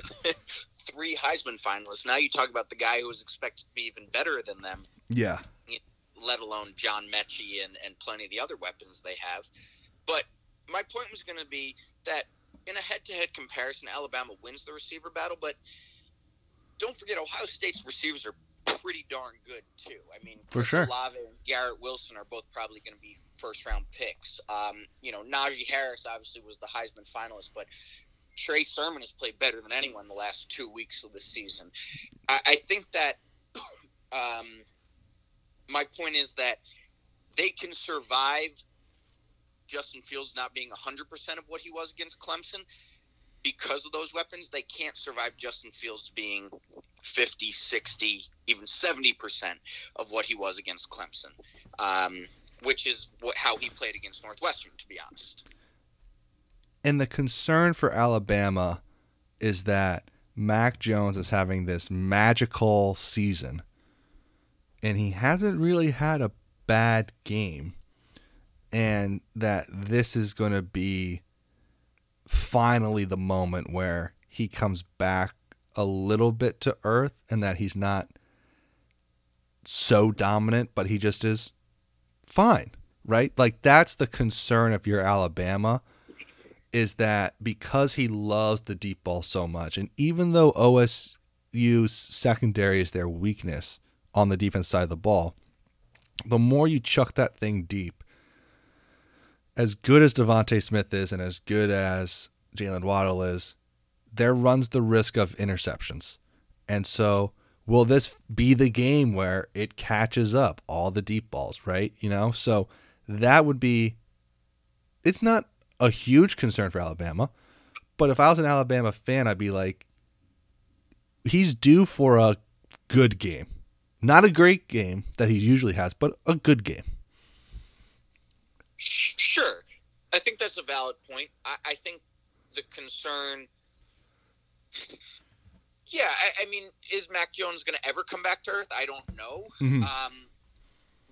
three Heisman finalists. Now you talk about the guy who was expected to be even better than them, Yeah, let alone John Metchie and, and plenty of the other weapons they have. But my point was going to be that in a head-to-head comparison, Alabama wins the receiver battle, but don't forget Ohio State's receivers are pretty darn good too. I mean, For sure. Olave and Garrett Wilson are both probably going to be first-round picks. Um, you know, Najee Harris obviously was the Heisman finalist, but Trey Sermon has played better than anyone the last two weeks of the season. I, I think that um, my point is that they can survive Justin Fields not being 100% of what he was against Clemson because of those weapons. They can't survive Justin Fields being 50, 60, even 70% of what he was against Clemson, um, which is what, how he played against Northwestern, to be honest. and the concern for Alabama is that Mac Jones is having this magical season, and he hasn't really had a bad game, and that this is going to be finally the moment where he comes back a little bit to earth, and that he's not so dominant, but he just is fine, right? Like that's the concern if you're Alabama is that because he loves the deep ball so much, and even though OSU's secondary is their weakness on the defense side of the ball, the more you chuck that thing deep, as good as DeVonta Smith is and as good as Jaylen Waddle is, there runs the risk of interceptions. And so, will this be the game where it catches up all the deep balls, right? You know, so that would be, it's not a huge concern for Alabama. But if I was an Alabama fan, I'd be like, he's due for a good game. Not a great game that he usually has, but a good game. Sure. I think that's a valid point. I, I think the concern. Yeah, I, I, mean, is Mac Jones going to ever come back to earth? I don't know. Mm-hmm. Um,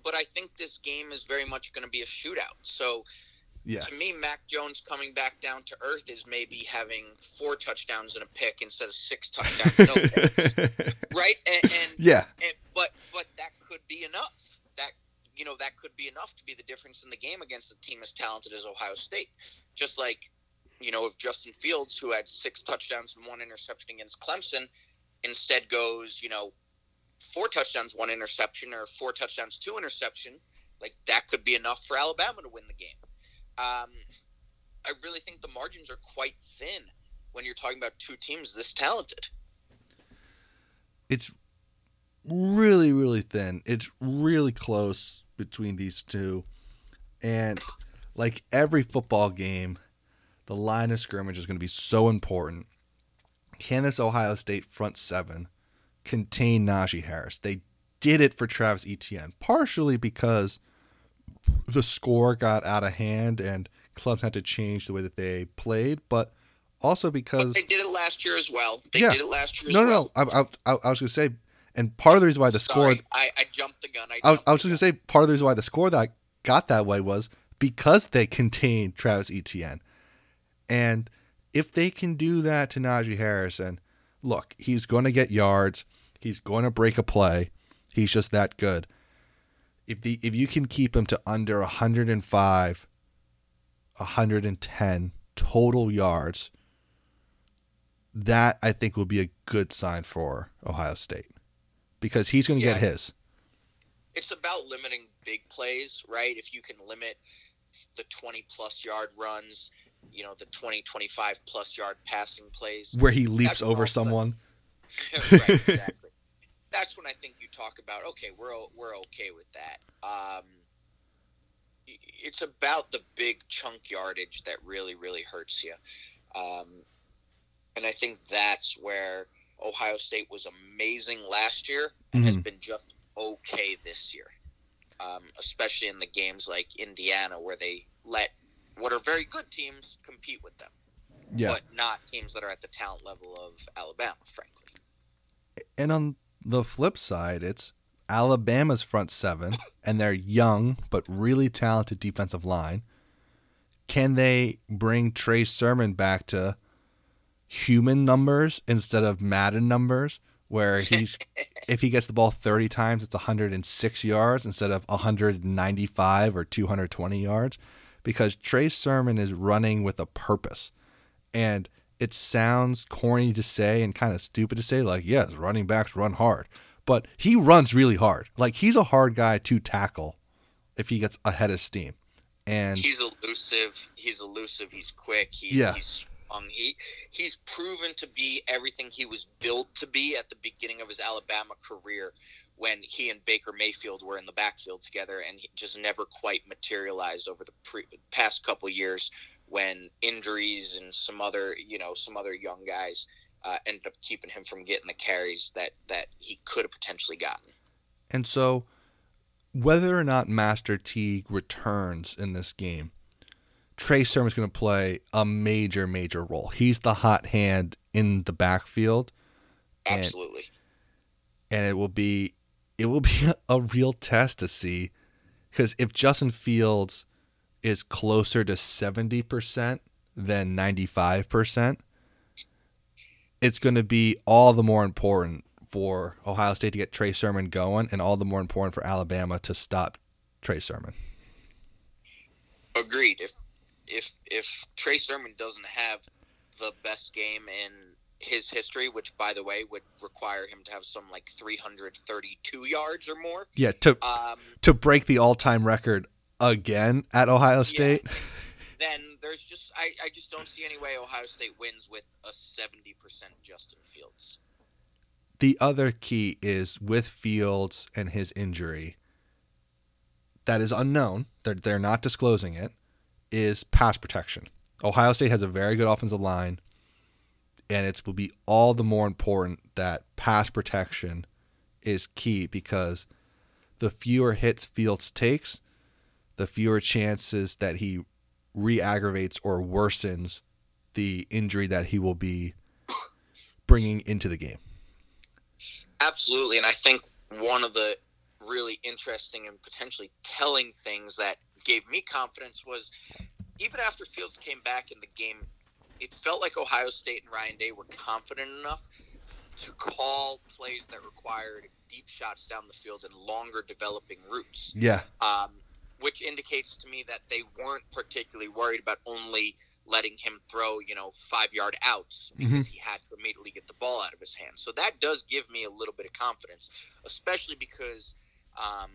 but I think this game is very much going to be a shootout. So yeah. To me, Mac Jones coming back down to earth is maybe having four touchdowns and a pick instead of six touchdowns, no picks, right? And, and yeah, and, but but that could be enough. That you know that could be enough to be the difference in the game against a team as talented as Ohio State. Just like you know, if Justin Fields, who had six touchdowns and one interception against Clemson, instead goes, you know, four touchdowns, one interception, or four touchdowns, two interception, like that could be enough for Alabama to win the game. Um, I really think the margins are quite thin when you're talking about two teams this talented. It's really, really thin. It's really close between these two. And like every football game, the line of scrimmage is going to be so important. Can this Ohio State front seven contain Najee Harris? They did it for Travis Etienne, partially because the score got out of hand and clubs had to change the way that they played, but also because but they did it last year as well. They yeah. did it last year. No, no, well. no. I, I, I, was going to say, and part of the reason why the Sorry, score. I, I jumped the gun. I, I was, I was just going to say part of the reason why the score that got that way was because they contained Travis Etienne, and if they can do that to Najee Harrison, look, he's going to get yards. He's going to break a play. He's just that good if the if you can keep him to under 105 110 total yards that I think will be a good sign for Ohio State because he's going to yeah, get his. It's about limiting big plays, right? If you can limit the 20 plus yard runs, you know, the 20 25 plus yard passing plays where he leaps over someone. right, exactly that's when I think you talk about okay, we're we're okay with that. Um, it's about the big chunk yardage that really really hurts you, um, and I think that's where Ohio State was amazing last year and mm-hmm. has been just okay this year, um, especially in the games like Indiana where they let what are very good teams compete with them, yeah. but not teams that are at the talent level of Alabama, frankly. And on the flip side, it's Alabama's front seven and their young but really talented defensive line. Can they bring Trey Sermon back to human numbers instead of Madden numbers, where he's if he gets the ball 30 times, it's 106 yards instead of 195 or 220 yards? Because Trey Sermon is running with a purpose. And it sounds corny to say and kind of stupid to say, like, yes, running backs run hard. But he runs really hard. Like he's a hard guy to tackle if he gets ahead of steam. And he's elusive. He's elusive. He's quick. He, yeah. He's um, he he's proven to be everything he was built to be at the beginning of his Alabama career when he and Baker Mayfield were in the backfield together and he just never quite materialized over the pre- past couple years when injuries and some other you know some other young guys uh, ended up keeping him from getting the carries that that he could have potentially gotten. And so, whether or not Master Teague returns in this game, Trey Sermon's going to play a major, major role. He's the hot hand in the backfield. Absolutely. And, and it will be it will be a real test to see because if Justin Fields is closer to 70% than 95%, it's going to be all the more important for Ohio State to get Trey Sermon going and all the more important for Alabama to stop Trey Sermon. Agreed. If if if Trey Sermon doesn't have the best game in his history, which by the way would require him to have some like 332 yards or more. Yeah, to Um, to break the all-time record again at Ohio State. then there's just I, I just don't see any way Ohio State wins with a 70% Justin Fields. The other key is with Fields and his injury that is unknown. They're they're not disclosing it. Is pass protection. Ohio State has a very good offensive line, and it will be all the more important that pass protection is key because the fewer hits Fields takes, the fewer chances that he re-aggravates or worsens the injury that he will be bringing into the game. Absolutely, and I think one of the really interesting and potentially telling things that gave me confidence was even after Fields came back in the game, it felt like Ohio State and Ryan Day were confident enough to call plays that required deep shots down the field and longer developing routes, Yeah. um, which indicates to me that they weren't particularly worried about only letting him throw, you know, five yard outs because he had to immediately get the ball out of his hands. So that does give me a little bit of confidence, especially because, um,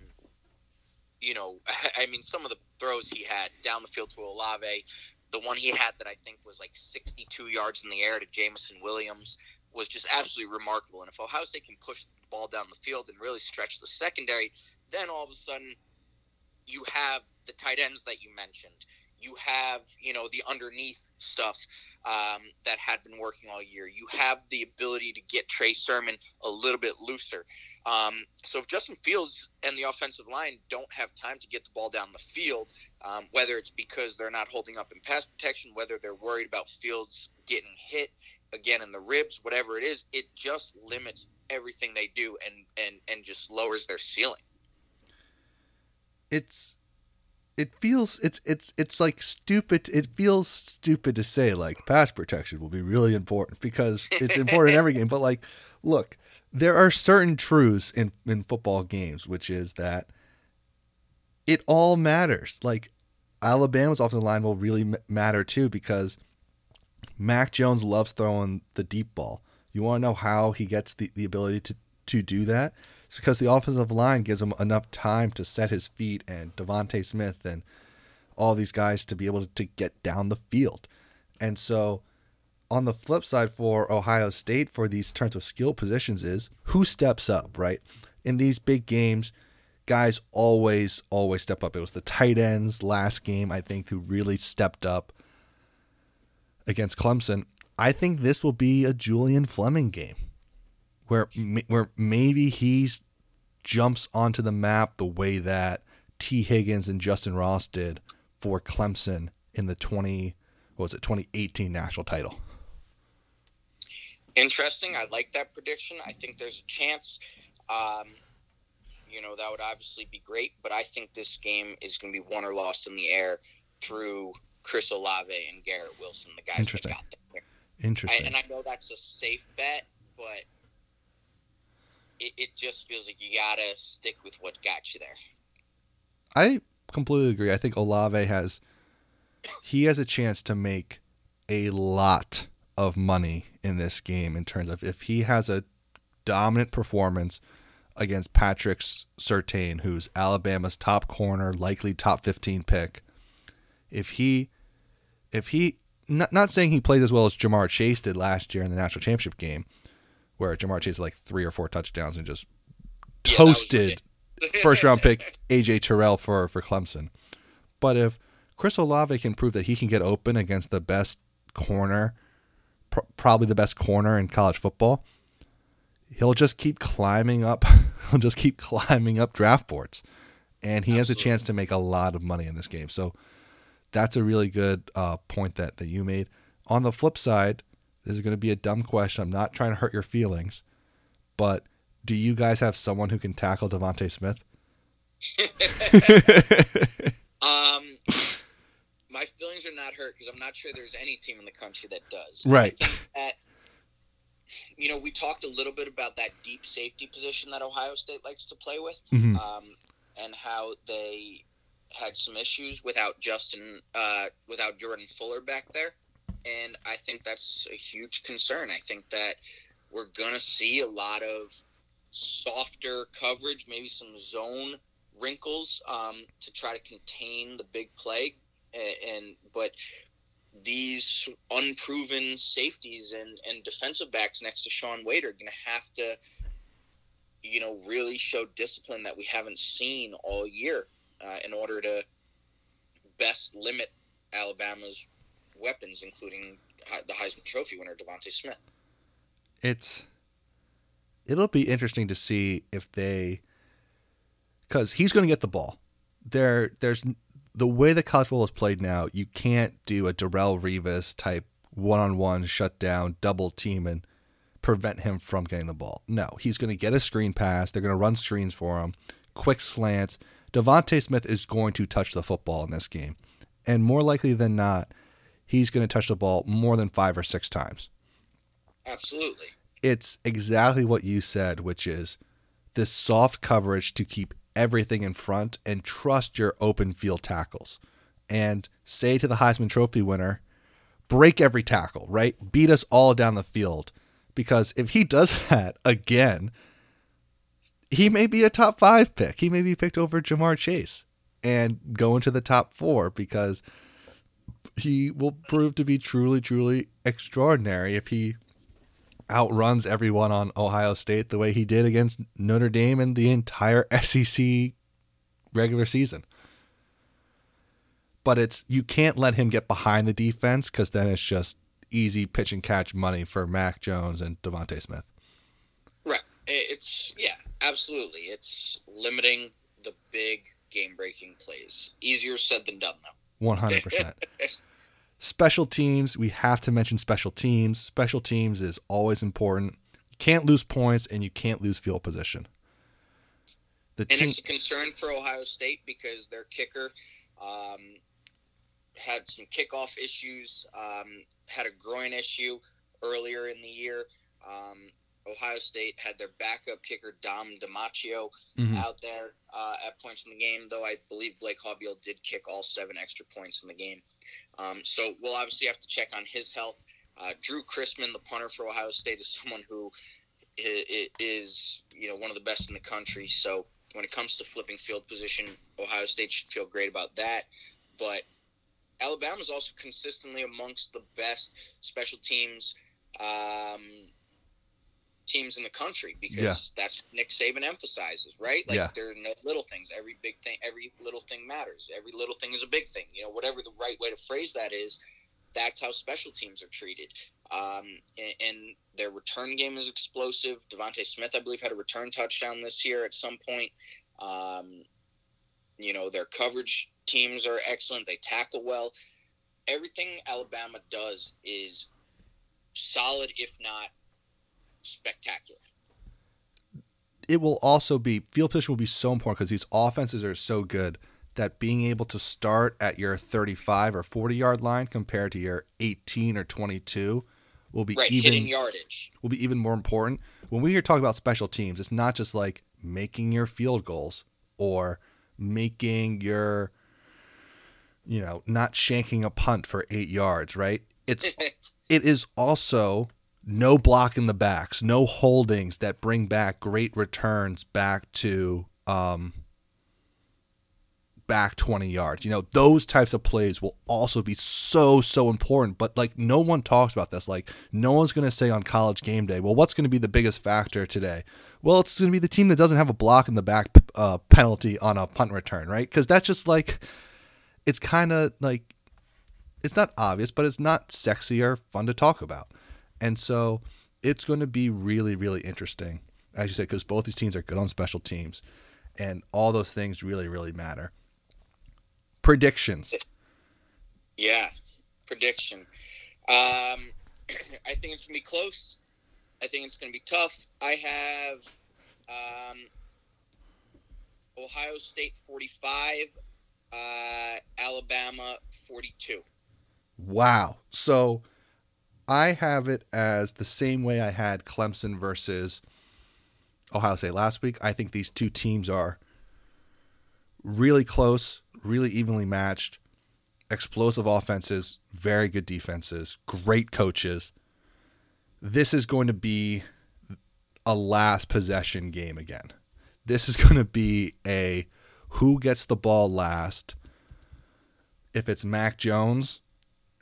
you know, I mean, some of the throws he had down the field to Olave, the one he had that I think was like 62 yards in the air to Jameson Williams was just absolutely remarkable. And if Ohio State can push the ball down the field and really stretch the secondary, then all of a sudden you have the tight ends that you mentioned. You have, you know, the underneath stuff um, that had been working all year. You have the ability to get Trey Sermon a little bit looser. Um, so if Justin Fields and the offensive line don't have time to get the ball down the field, um, whether it's because they're not holding up in pass protection, whether they're worried about Fields getting hit again in the ribs, whatever it is, it just limits everything they do and and and just lowers their ceiling. It's it feels it's it's it's like stupid it feels stupid to say like pass protection will be really important because it's important in every game but like look there are certain truths in in football games which is that it all matters. Like Alabama's offensive line will really m- matter too because Mac Jones loves throwing the deep ball. You want to know how he gets the, the ability to to do that it's because the offensive line gives him enough time to set his feet and DeVonta Smith and all these guys to be able to get down the field. And so on the flip side for Ohio State for these terms of skill positions is who steps up, right? In these big games, guys always, always step up. It was the tight ends last game, I think, who really stepped up against Clemson. I think this will be a Julian Fleming game where where maybe he's jumps onto the map the way that Tee Higgins and Justyn Ross did for Clemson in the 20 what was it 2018 national title. Interesting. I like that prediction. I think there's a chance. Um, you know, that would obviously be great, but I think this game is going to be won or lost in the air through Chris Olave and Garrett Wilson, the guys that Interesting. got there. I, Interesting. and I know that's a safe bet, but it, it just feels like you got to stick with what got you there. I completely agree. I think Olave has he has a chance to make a lot of money in this game in terms of if he has a dominant performance against Patrick Surtain, who's Alabama's top corner, likely top 15 pick. If he if he not not saying he plays as well as Ja'Marr Chase did last year in the national championship game, where Ja'Marr Chase like three or four touchdowns and just Yeah, toasted first round pick AJ Terrell for for Clemson. But if Chris Olave can prove that he can get open against the best corner, pr- probably the best corner in college football, he'll just keep climbing up. he'll just keep climbing up draft boards, and he has a chance to make a lot of money in this game. So that's a really good uh, point that that you made. On the flip side, this is going to be a dumb question. I'm not trying to hurt your feelings, but do you guys have someone who can tackle DeVonta Smith? Um, my feelings are not hurt because I'm not sure there's any team in the country that does. Right. That, you know, we talked a little bit about that deep safety position that Ohio State likes to play with, Mhm. um, and how they had some issues without Justin, uh, without Jordan Fuller back there. And I think that's a huge concern. I think that we're gonna see a lot of softer coverage, maybe some zone wrinkles um, to try to contain the big play, and, and but these unproven safeties and, and defensive backs next to Shaun Wade are going to have to, you know, really show discipline that we haven't seen all year uh, in order to best limit Alabama's weapons, including the Heisman Trophy winner DeVonta Smith. It's it'll be interesting to see if they because he's going to get the ball. There, there's the way the college football is played now. You can't do a Darrelle Revis type one-on-one shutdown, double team, and prevent him from getting the ball. No, he's going to get a screen pass. They're going to run screens for him, quick slants. DeVonta Smith is going to touch the football in this game, and more likely than not, he's going to touch the ball more than five or six times. Absolutely. It's exactly what you said, which is this soft coverage to keep everything in front and trust your open field tackles. And say to the Heisman Trophy winner, break every tackle, right? Beat us all down the field. Because if he does that again, he may be a top five pick. He may be picked over Ja'Marr Chase and go into the top four because he will prove to be truly, truly extraordinary if he outruns everyone on Ohio State the way he did against Notre Dame and the entire SEC regular season. But it's you can't let him get behind the defense because then it's just easy pitch and catch money for Mac Jones and DeVonta Smith. Right. It's yeah, absolutely. It's limiting the big game breaking plays. Easier said than done though. One hundred percent. Special teams, we have to mention special teams. Special teams is always important. You can't lose points and you can't lose field position. The and it's a concern for Ohio State because their kicker um, had some kickoff issues, um, had a groin issue earlier in the year. Um, Ohio State had their backup kicker Dom DiMaccio mm-hmm. out there uh, at points in the game, though I believe Blake Haubeil did kick all seven extra points in the game. Um, so we'll obviously have to check on his health. Uh, Drew Chrisman, the punter for Ohio State, is someone who is you know one of the best in the country. So when it comes to flipping field position, Ohio State should feel great about that. But Alabama is also consistently amongst the best special teams um, teams in the country because yeah. that's Nick Saban emphasizes, right? Like yeah. there are no little things. Every big thing, every little thing matters. Every little thing is a big thing. You know, whatever the right way to phrase that is, that's how special teams are treated. Um, and, and, their return game is explosive. DeVonta Smith, I believe, had a return touchdown this year at some point. Um, you know, their coverage teams are excellent. They tackle well. Everything Alabama does is solid, if not spectacular. It will also be field position will be so important because these offenses are so good that being able to start at your 35 or 40 yard line compared to your 18 or 22 will be right, even yardage will be even more important. When we are talking about special teams, it's not just like making your field goals or making your you know not shanking a punt for 8 yards, right? It's it is also no block in the backs, no holdings that bring back great returns back to um, back 20 yards. You know, those types of plays will also be so, so important. But like, no one talks about this. Like, no one's going to say on college game day, well, what's going to be the biggest factor today? Well, it's going to be the team that doesn't have a block in the back uh, penalty on a punt return, right? Because that's just like, it's kind of like, it's not obvious, but it's not sexy or fun to talk about. And so it's going to be really, really interesting, as you said, because both these teams are good on special teams, and all those things really, really matter. Predictions. Yeah, prediction. Um, I think it's gonna be close. I think it's gonna be tough. I have um, Ohio State forty-five, uh, Alabama forty-two. Wow. So I have it as the same way I had Clemson versus Ohio State last week. I think these two teams are really close, really evenly matched. explosive offenses, very good defenses, great coaches. This is going to be a last possession game again. This is going to be a who gets the ball last. If it's Mac Jones,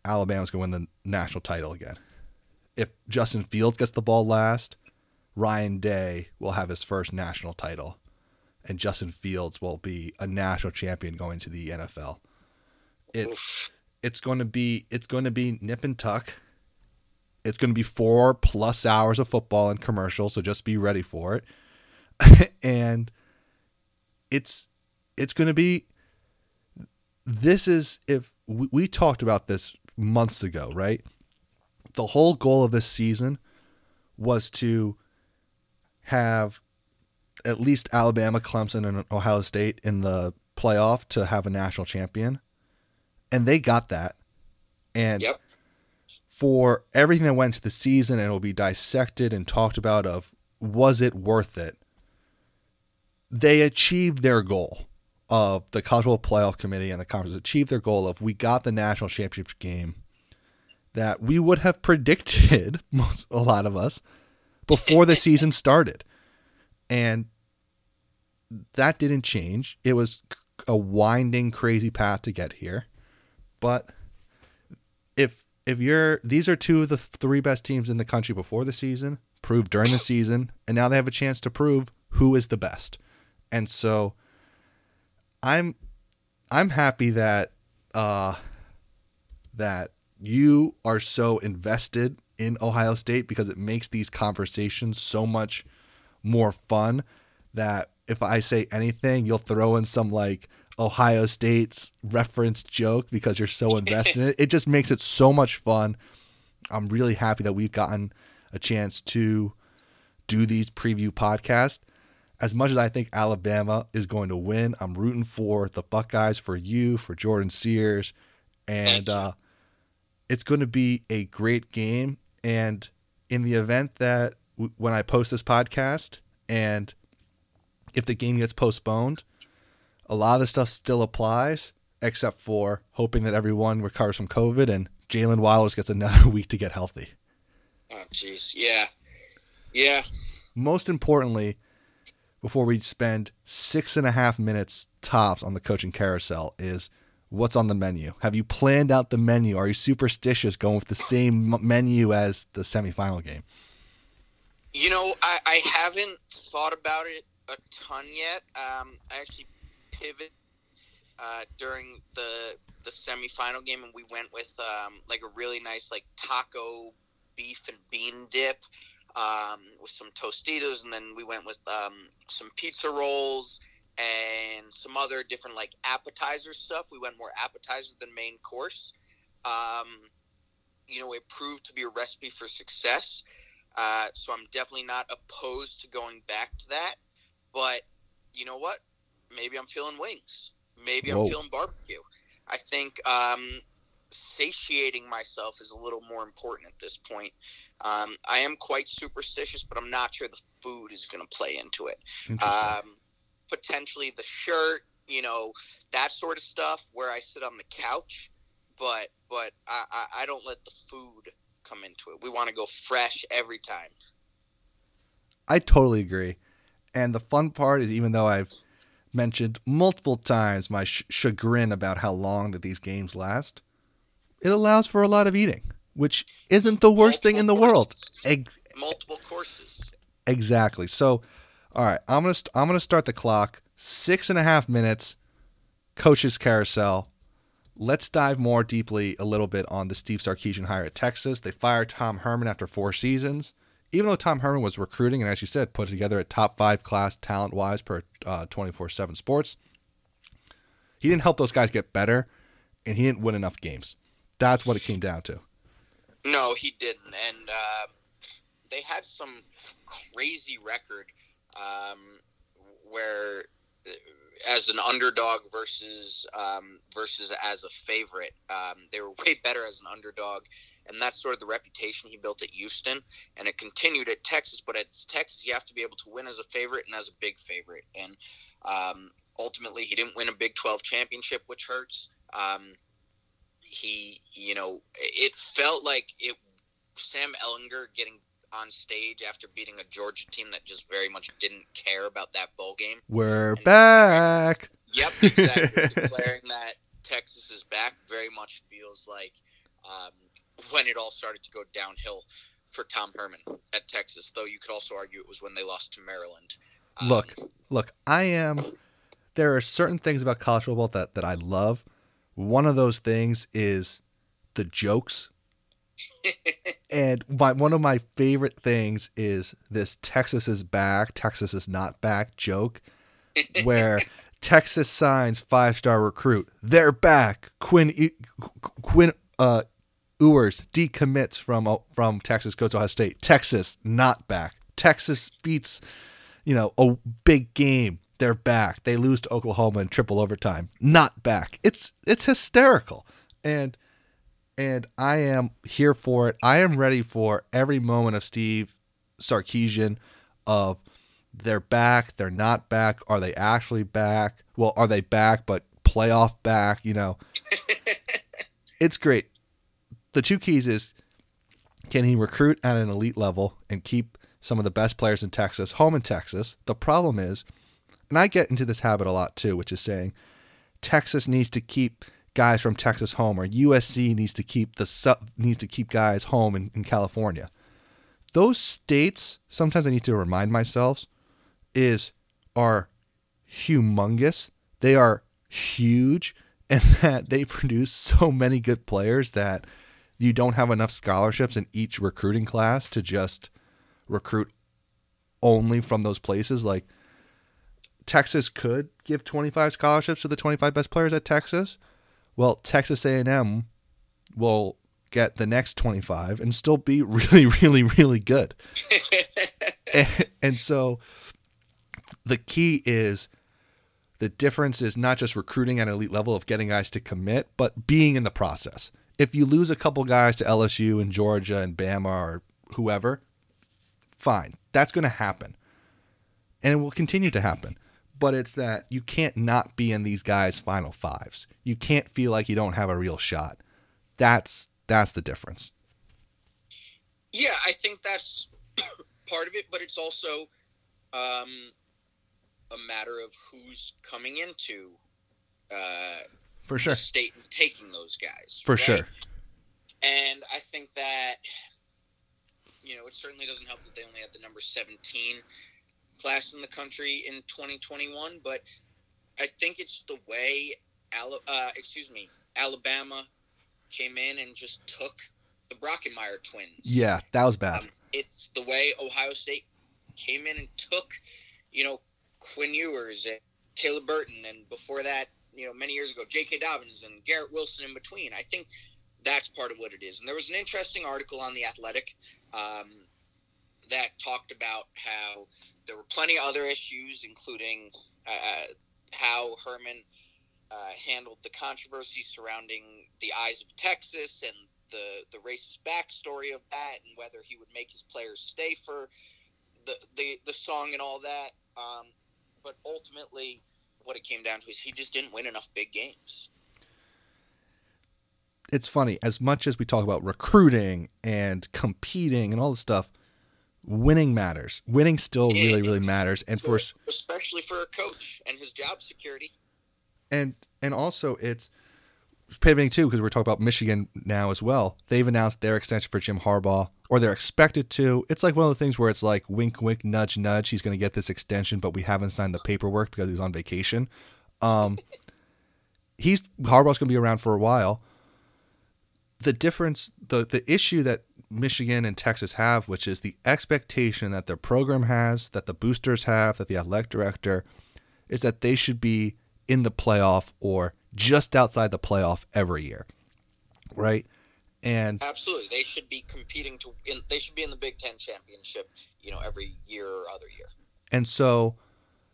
Alabama's going to win the national title again. If Justin Fields gets the ball last, Ryan Day will have his first national title, and Justin Fields will be a national champion going to the NFL. It's it's going to be it's going to be nip and tuck. It's going to be four plus hours of football and commercials, so just be ready for it. and it's it's going to be this is if we, we talked about this months ago, right? The whole goal of this season was to have at least Alabama, Clemson, and Ohio State in the playoff to have a national champion. And they got that. And Yep. for everything that went to the season and it will be dissected and talked about of was it worth it? They achieved their goal of the college football playoff committee and the conference achieved their goal of we got the national championship game that we would have predicted most a lot of us before the season started. And that didn't change. It was a winding crazy path to get here. But if if you're these are two of the three best teams in the country before the season, proved during the season, and now they have a chance to prove who is the best. And so I'm I'm happy that uh that you are so invested in Ohio State because it makes these conversations so much more fun that if I say anything, you'll throw in some like Ohio State's reference joke because you're so invested in it. It just makes it so much fun. I'm really happy that we've gotten a chance to do these preview podcasts. As much as I think Alabama is going to win, I'm rooting for the Buckeyes, for you, for Jordan Sears, and uh, it's going to be a great game. And in the event that w- when I post this podcast and if the game gets postponed, a lot of the stuff still applies, except for hoping that everyone recovers from COVID and Jalen Wilders gets another week to get healthy. Oh, jeez. Yeah. Yeah. Most importantly, before we spend six and a half minutes tops on the coaching carousel, is what's on the menu. Have you planned out the menu? Are you superstitious going with the same menu as the semifinal game? You know, I, I haven't thought about it a ton yet. Um, I actually pivoted uh, during the the semifinal game, and we went with um, like a really nice like taco beef and bean dip um, with some Tostitos, and then we went with um, some pizza rolls and some other different like appetizer stuff. We went more appetizer than main course. Um, you know, it proved to be a recipe for success. Uh, so I'm definitely not opposed to going back to that. But you know what? Maybe I'm feeling wings. Maybe Whoa. I'm feeling barbecue. I think um, satiating myself is a little more important at this point. Um, I am quite superstitious, but I'm not sure the food is going to play into it. Um, potentially the shirt, you know, that sort of stuff where I sit on the couch, but but I, I, I don't let the food come into it. We want to go fresh every time. I totally agree. And the fun part is, even though I've mentioned multiple times my sh- chagrin about how long that these games last, it allows for a lot of eating, which isn't the worst thing in the Multiple world. courses. Multiple courses. exactly. So, all right, I'm gonna st- I'm gonna start the clock. Six and a half minutes. Coaches carousel. Let's dive more deeply a little bit on the Steve Sarkisian hire at Texas. They fired Tom Herman after four seasons. Even though Tom Herman was recruiting and, as you said, put together a top five class talent wise per uh, 24 7 sports, he didn't help those guys get better and he didn't win enough games. That's what it came down to. No, he didn't, and uh, they had some crazy record um, where, uh, as an underdog versus um, versus as a favorite, um, they were way better as an underdog, and that's sort of the reputation he built at Houston, and it continued at Texas. But at Texas, you have to be able to win as a favorite and as a big favorite, and um, ultimately, he didn't win a Big Twelve championship, which hurts. Um, he, you know, it felt like it. Sam Ehlinger getting on stage after beating a Georgia team that just very much didn't care about that bowl game. We're and back. Yep, exactly. declaring that Texas is back very much feels like um, when it all started to go downhill for Tom Herman at Texas. Though you could also argue it was when they lost to Maryland. Um, look, look, I am. There are certain things about college football that that I love. One of those things is the jokes. and my, one of my favorite things is this Texas is back, Texas is not back joke, where Texas signs five star recruit. They're back. Quinn Quinn uh, Ewers decommits from uh, from Texas, goes to Ohio State. Texas not back. Texas beats, you know, a big game they're back. They lose to Oklahoma in triple overtime. Not back. It's it's hysterical. And and I am here for it. I am ready for every moment of Steve Sarkisian of they're back, they're not back, are they actually back? Well, are they back but playoff back, you know. it's great. The two keys is can he recruit at an elite level and keep some of the best players in Texas home in Texas? The problem is and I get into this habit a lot too, which is saying Texas needs to keep guys from Texas home, or USC needs to keep the needs to keep guys home in, in California. Those states, sometimes I need to remind myself, is are humongous. They are huge, and that they produce so many good players that you don't have enough scholarships in each recruiting class to just recruit only from those places. Like Texas could give 25 scholarships to the 25 best players at Texas. Well, Texas A&M will get the next 25 and still be really really really good. and, and so the key is the difference is not just recruiting at an elite level of getting guys to commit, but being in the process. If you lose a couple guys to LSU and Georgia and Bama or whoever, fine. That's going to happen. And it will continue to happen but it's that you can't not be in these guys' final fives. You can't feel like you don't have a real shot. That's that's the difference. Yeah, I think that's part of it, but it's also um, a matter of who's coming into uh, for sure state and taking those guys for right? sure. And I think that you know it certainly doesn't help that they only had the number seventeen class in the country in 2021, but I think it's the way, uh, excuse me, Alabama came in and just took the Brockermeyer twins. Yeah, that was bad. Um, it's the way Ohio State came in and took, you know, Quinn Ewers and Caleb Burton, and before that, you know, many years ago, J.K. Dobbins and Garrett Wilson in between. I think that's part of what it is. And there was an interesting article on the Athletic um, that talked about how there were plenty of other issues, including uh, how Herman uh, handled the controversy surrounding the eyes of Texas and the the racist backstory of that, and whether he would make his players stay for the the, the song and all that. Um, but ultimately, what it came down to is he just didn't win enough big games. It's funny, as much as we talk about recruiting and competing and all this stuff, winning matters. Winning still really, really matters, and for especially for a coach and his job security. And and also it's pivoting too because we're talking about Michigan now as well. They've announced their extension for Jim Harbaugh, or they're expected to. It's like one of the things where it's like wink, wink, nudge, nudge. He's going to get this extension, but we haven't signed the paperwork because he's on vacation. Um, he's Harbaugh's going to be around for a while. The difference, the the issue that Michigan and Texas have, which is the expectation that their program has, that the boosters have, that the athletic director, is that they should be in the playoff or just outside the playoff every year, right? And absolutely, they should be competing to. In, they should be in the Big Ten championship, you know, every year or other year. And so,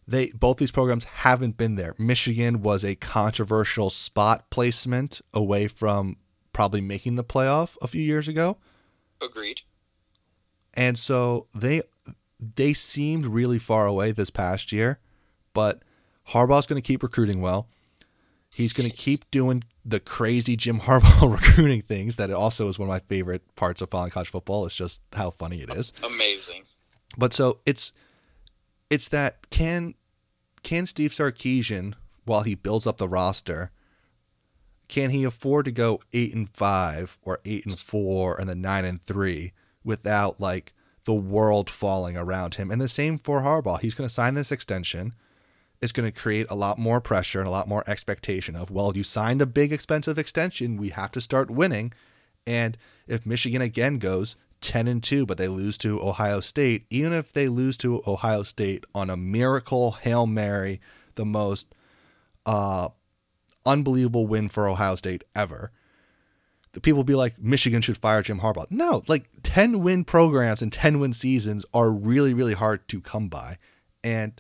they both these programs haven't been there. Michigan was a controversial spot placement away from probably making the playoff a few years ago. Agreed. And so they they seemed really far away this past year, but Harbaugh's going to keep recruiting well. He's going to keep doing the crazy Jim Harbaugh recruiting things that also is one of my favorite parts of following college football. It's just how funny it is. Amazing. But so it's it's that can can Steve Sarkisian while he builds up the roster can he afford to go 8 and 5 or 8 and 4 and then 9 and 3 without like the world falling around him? And the same for Harbaugh. He's going to sign this extension It's going to create a lot more pressure and a lot more expectation of, well, you signed a big expensive extension, we have to start winning. And if Michigan again goes 10 and 2 but they lose to Ohio State, even if they lose to Ohio State on a miracle Hail Mary, the most uh, unbelievable win for Ohio State ever. The people be like, Michigan should fire Jim Harbaugh. No, like 10 win programs and 10 win seasons are really, really hard to come by. And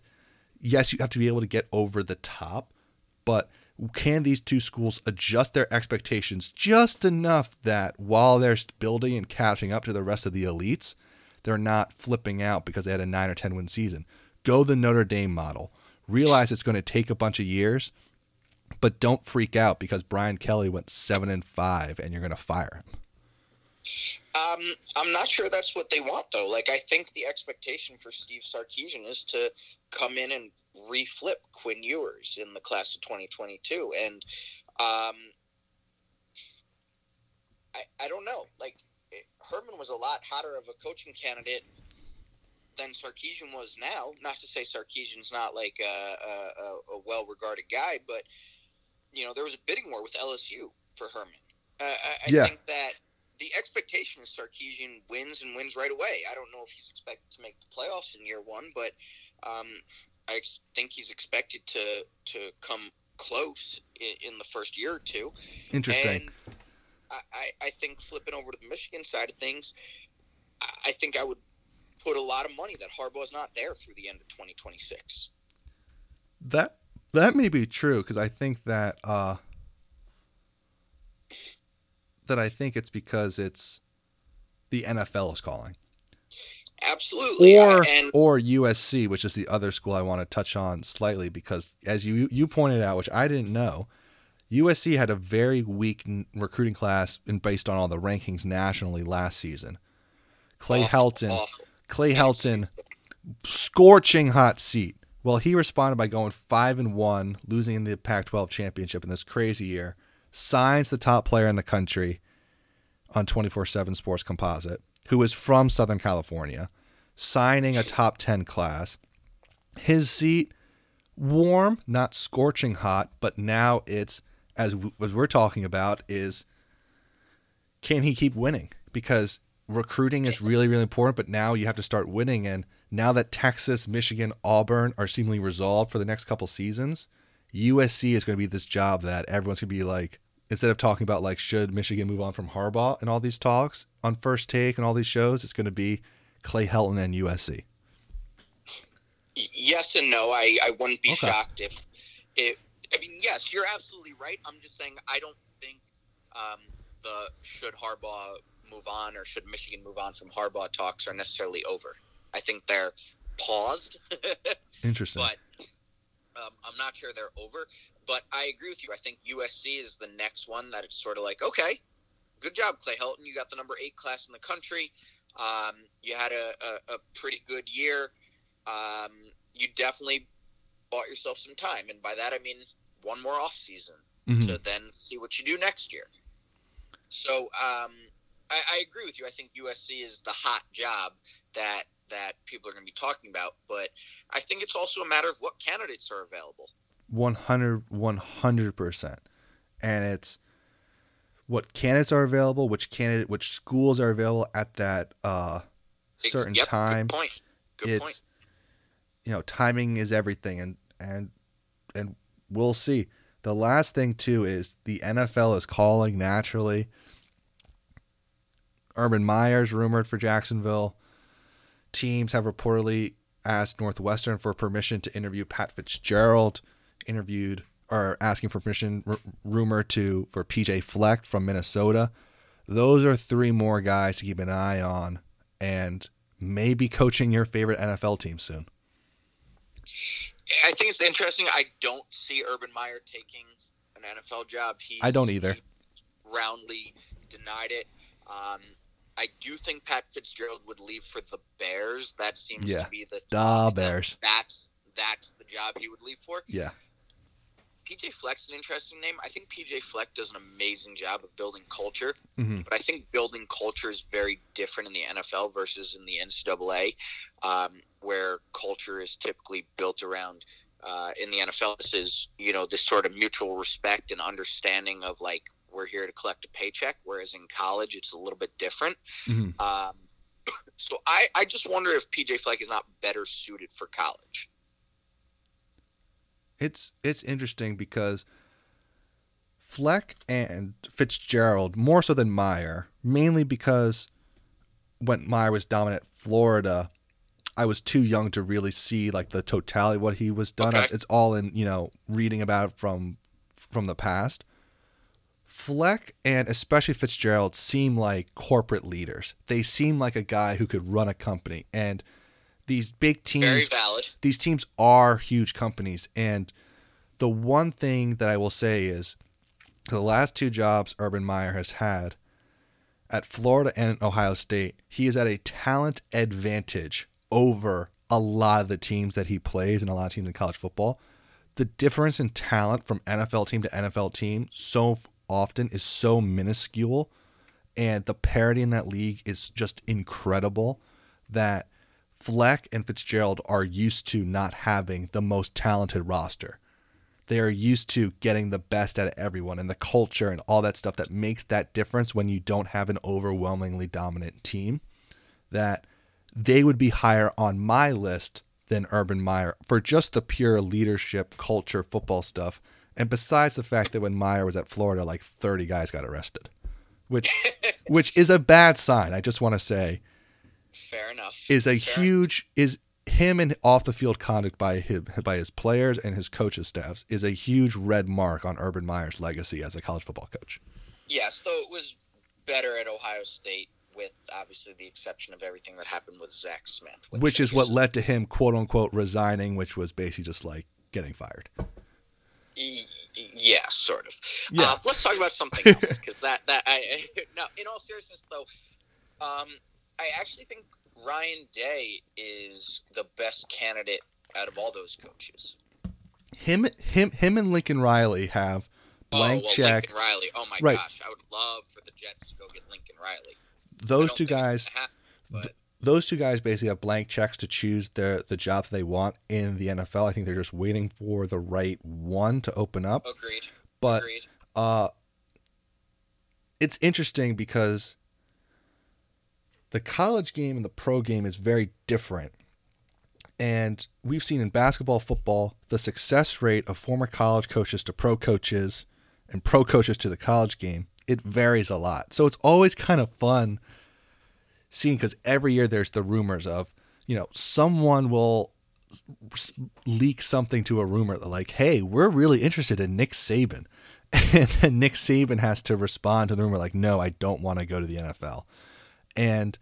yes, you have to be able to get over the top, but can these two schools adjust their expectations just enough that while they're building and catching up to the rest of the elites, they're not flipping out because they had a nine or 10 win season? Go the Notre Dame model. Realize it's going to take a bunch of years, but don't freak out because Brian Kelly went seven and five and you're going to fire him. Um, I'm not sure that's what they want though. Like I think the expectation for Steve Sarkisian is to come in and reflip Quinn Ewers in the class of 2022, and um, I I don't know. Like it, Herman was a lot hotter of a coaching candidate than Sarkisian was now. Not to say Sarkisian's not like a, a, a well-regarded guy, but you know there was a bidding war with LSU for Herman. Uh, I, I yeah. think that the expectation is Sarkisian wins and wins right away. I don't know if he's expected to make the playoffs in year one, but um, I ex- think he's expected to to come close in, in, the first year or two. Interesting. And I, I think flipping over to the Michigan side of things, I think I would put a lot of money that Harbaugh's not there through the end of 2026. That that may be true because I think that uh, that I think it's because it's the NFL is calling. Absolutely. Or and- or USC, which is the other school I want to touch on slightly because as you you pointed out, which I didn't know, USC had a very weak recruiting class and based on all the rankings nationally last season. Clay awful, Helton, awful. Clay Helton, scorching hot seat. Well, he responded by going five and one, losing in the Pac-12 championship in this crazy year signs the top player in the country on 24 7 Sports Composite, who is from Southern California, signing a top 10 class. His seat, warm, not scorching hot, but now it's, as, as we're talking about, is can he keep winning? Because recruiting is really, really important, but now you have to start winning. And now that Texas, Michigan, Auburn are seemingly resolved for the next couple seasons, USC is going to be this job that everyone's going to be like, instead of talking about like, should Michigan move on from Harbaugh and all these talks on first take and all these shows, it's going to be Clay Helton and USC. Yes and no. I, I wouldn't be okay. shocked if it. I mean, yes, you're absolutely right. I'm just saying I don't think um, the should Harbaugh move on or should Michigan move on from Harbaugh talks are necessarily over. I think they're paused. Interesting. But um, I'm not sure they're over, but I agree with you. I think USC is the next one that it's sort of like, okay, good job, Clay Helton. You got the number eight class in the country. Um, you had a, a, a, pretty good year. Um, you definitely bought yourself some time, and by that I mean one more off season mm-hmm. to then see what you do next year. So um, I, I agree with you. I think USC is the hot job that that people are going to be talking about. But I think it's also a matter of what candidates are available. 100 100%. And it's what candidates are available, which candidate which schools are available at that uh certain yep, time. Good point. Good it's point. you know, timing is everything and and and we'll see. The last thing too is the NFL is calling naturally. Urban Meyer's rumored for Jacksonville teams have reportedly asked Northwestern for permission to interview Pat Fitzgerald, interviewed or asking for permission r- rumor to for PJ Fleck from Minnesota. Those are three more guys to keep an eye on and maybe coaching your favorite NFL team soon. I think it's interesting. I don't see Urban Meyer taking an NFL job. He I don't either. Roundly denied it. Um, I do think Pat Fitzgerald would leave for the Bears. That seems Yeah. to be the Da Bears. That's that's the job he would leave for. Yeah. PJ Fleck's an interesting name. I think PJ Fleck does an amazing job of building culture, hmm but I think building culture is very different in the NFL versus in the NCAA, um, where culture is typically built around. Uh, in the NFL, this is you know this sort of mutual respect and understanding of like we're here to collect a paycheck, whereas in college it's a little bit different. hmm Um, so I, I just wonder if PJ Fleck is not better suited for college. It's it's interesting because Fleck and Fitzgerald more so than Meyer, mainly because when Meyer was dominant Florida, I was too young to really see like the totality of what he was done. Okay. It's all in you know reading about it from from the past. Fleck and especially Fitzgerald seem like corporate leaders. They seem like a guy who could run a company, and these big teams these teams are huge companies. And the one thing that i will say is the last two jobs urban meyer has had at florida and ohio state he is at a talent advantage over a lot of the teams that he plays and a lot of teams in college football. The difference in talent from nfl team to nfl team so often is so minuscule and the parity in that league is just incredible that Fleck and Fitzgerald are used to not having the most talented roster. They are used to getting the best out of everyone and the culture and all that stuff that makes that difference when you don't have an overwhelmingly dominant team. That they would be higher on my list than Urban Meyer for just the pure leadership, culture, football stuff. And besides the fact that when Meyer was at Florida, like 30 guys got arrested, which which is a bad sign. I just want to say Fair enough. is a Fair huge is him and off the field conduct by his by his players and his coaches staffs is a huge red mark on Urban Meyer's legacy as a college football coach. Yes, though it was better at Ohio State, with obviously the exception of everything that happened with Zach Smith, Which is what led to him quote unquote resigning, which was basically just like getting fired. Yeah, sort of. Yeah. Uh, let's talk about something else because that that I no. In all seriousness, though, um, I actually think Ryan Day is the best candidate out of all those coaches. Him him him and Lincoln Riley have blank oh, well, check. Lincoln Riley. Oh my Right. gosh, I would love for the Jets to go get Lincoln Riley. Those two guys happen, but those two guys basically have blank checks to choose their the job that they want in the NFL. I think they're just waiting for the right one to open up. agreed. But agreed. uh it's interesting because the college game and the pro game is very different. And we've seen in basketball, football, the success rate of former college coaches to pro coaches and pro coaches to the college game, it varies a lot. So it's always kind of fun seeing because every year there's the rumors of, you know, someone will leak something to a rumor like, hey, we're really interested in Nick Saban. And then Nick Saban has to respond to the rumor like, no, I don't want to go to the NFL. And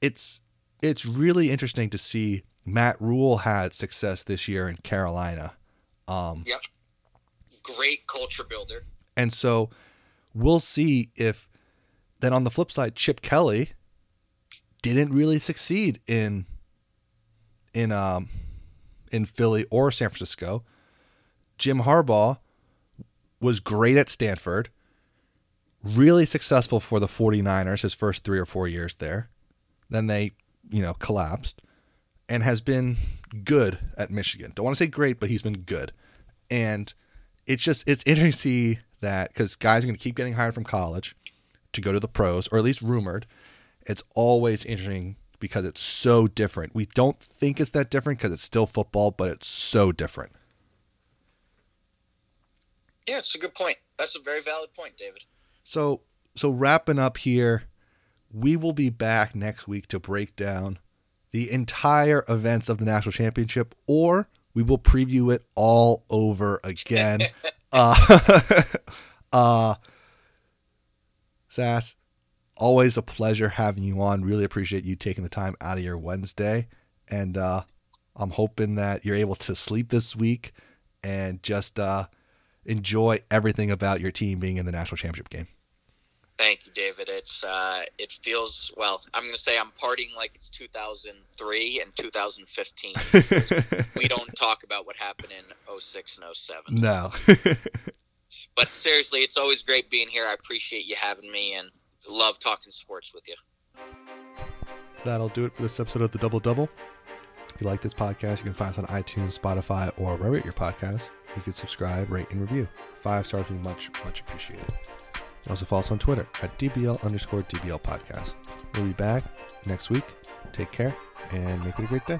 it's it's really interesting to see Matt Rhule had success this year in Carolina. Um, Yep. Great culture builder. and so we'll see if then on the flip side, Chip Kelly didn't really succeed in in um in Philly or San Francisco. Jim Harbaugh was great at Stanford, really successful for the 49ers his first 3 or 4 years there. Then they, you know, collapsed and has been good at Michigan. Don't want to say great, but he's been good. And it's just it's interesting to see that because guys are going to keep getting hired from college to go to the pros, or at least rumored. It's always interesting because it's so different. We don't think it's that different because it's still football, but it's so different. Yeah, it's a good point. That's a very valid point, David. So so wrapping up here, we will be back next week to break down the entire events of the national championship, or we will preview it all over again. uh, uh, Sass, always a pleasure having you on. Really appreciate you taking the time out of your Wednesday, and uh, I'm hoping that you're able to sleep this week and just uh, enjoy everything about your team being in the national championship game. Thank you, David. It's uh, it feels well. I'm going to say I'm partying like it's 2003 and 2015. we don't talk about what happened in 06 and 07. No. but seriously, it's always great being here. I appreciate you having me and love talking sports with you. That'll do it for this episode of the Double Double. If you like this podcast, you can find us on iTunes, Spotify, or wherever you your podcast. You can subscribe, rate, and review. Five stars would be much, much appreciated. Also follow us on Twitter at DBL underscore DBL podcast. We'll be back next week. Take care and make it a great day.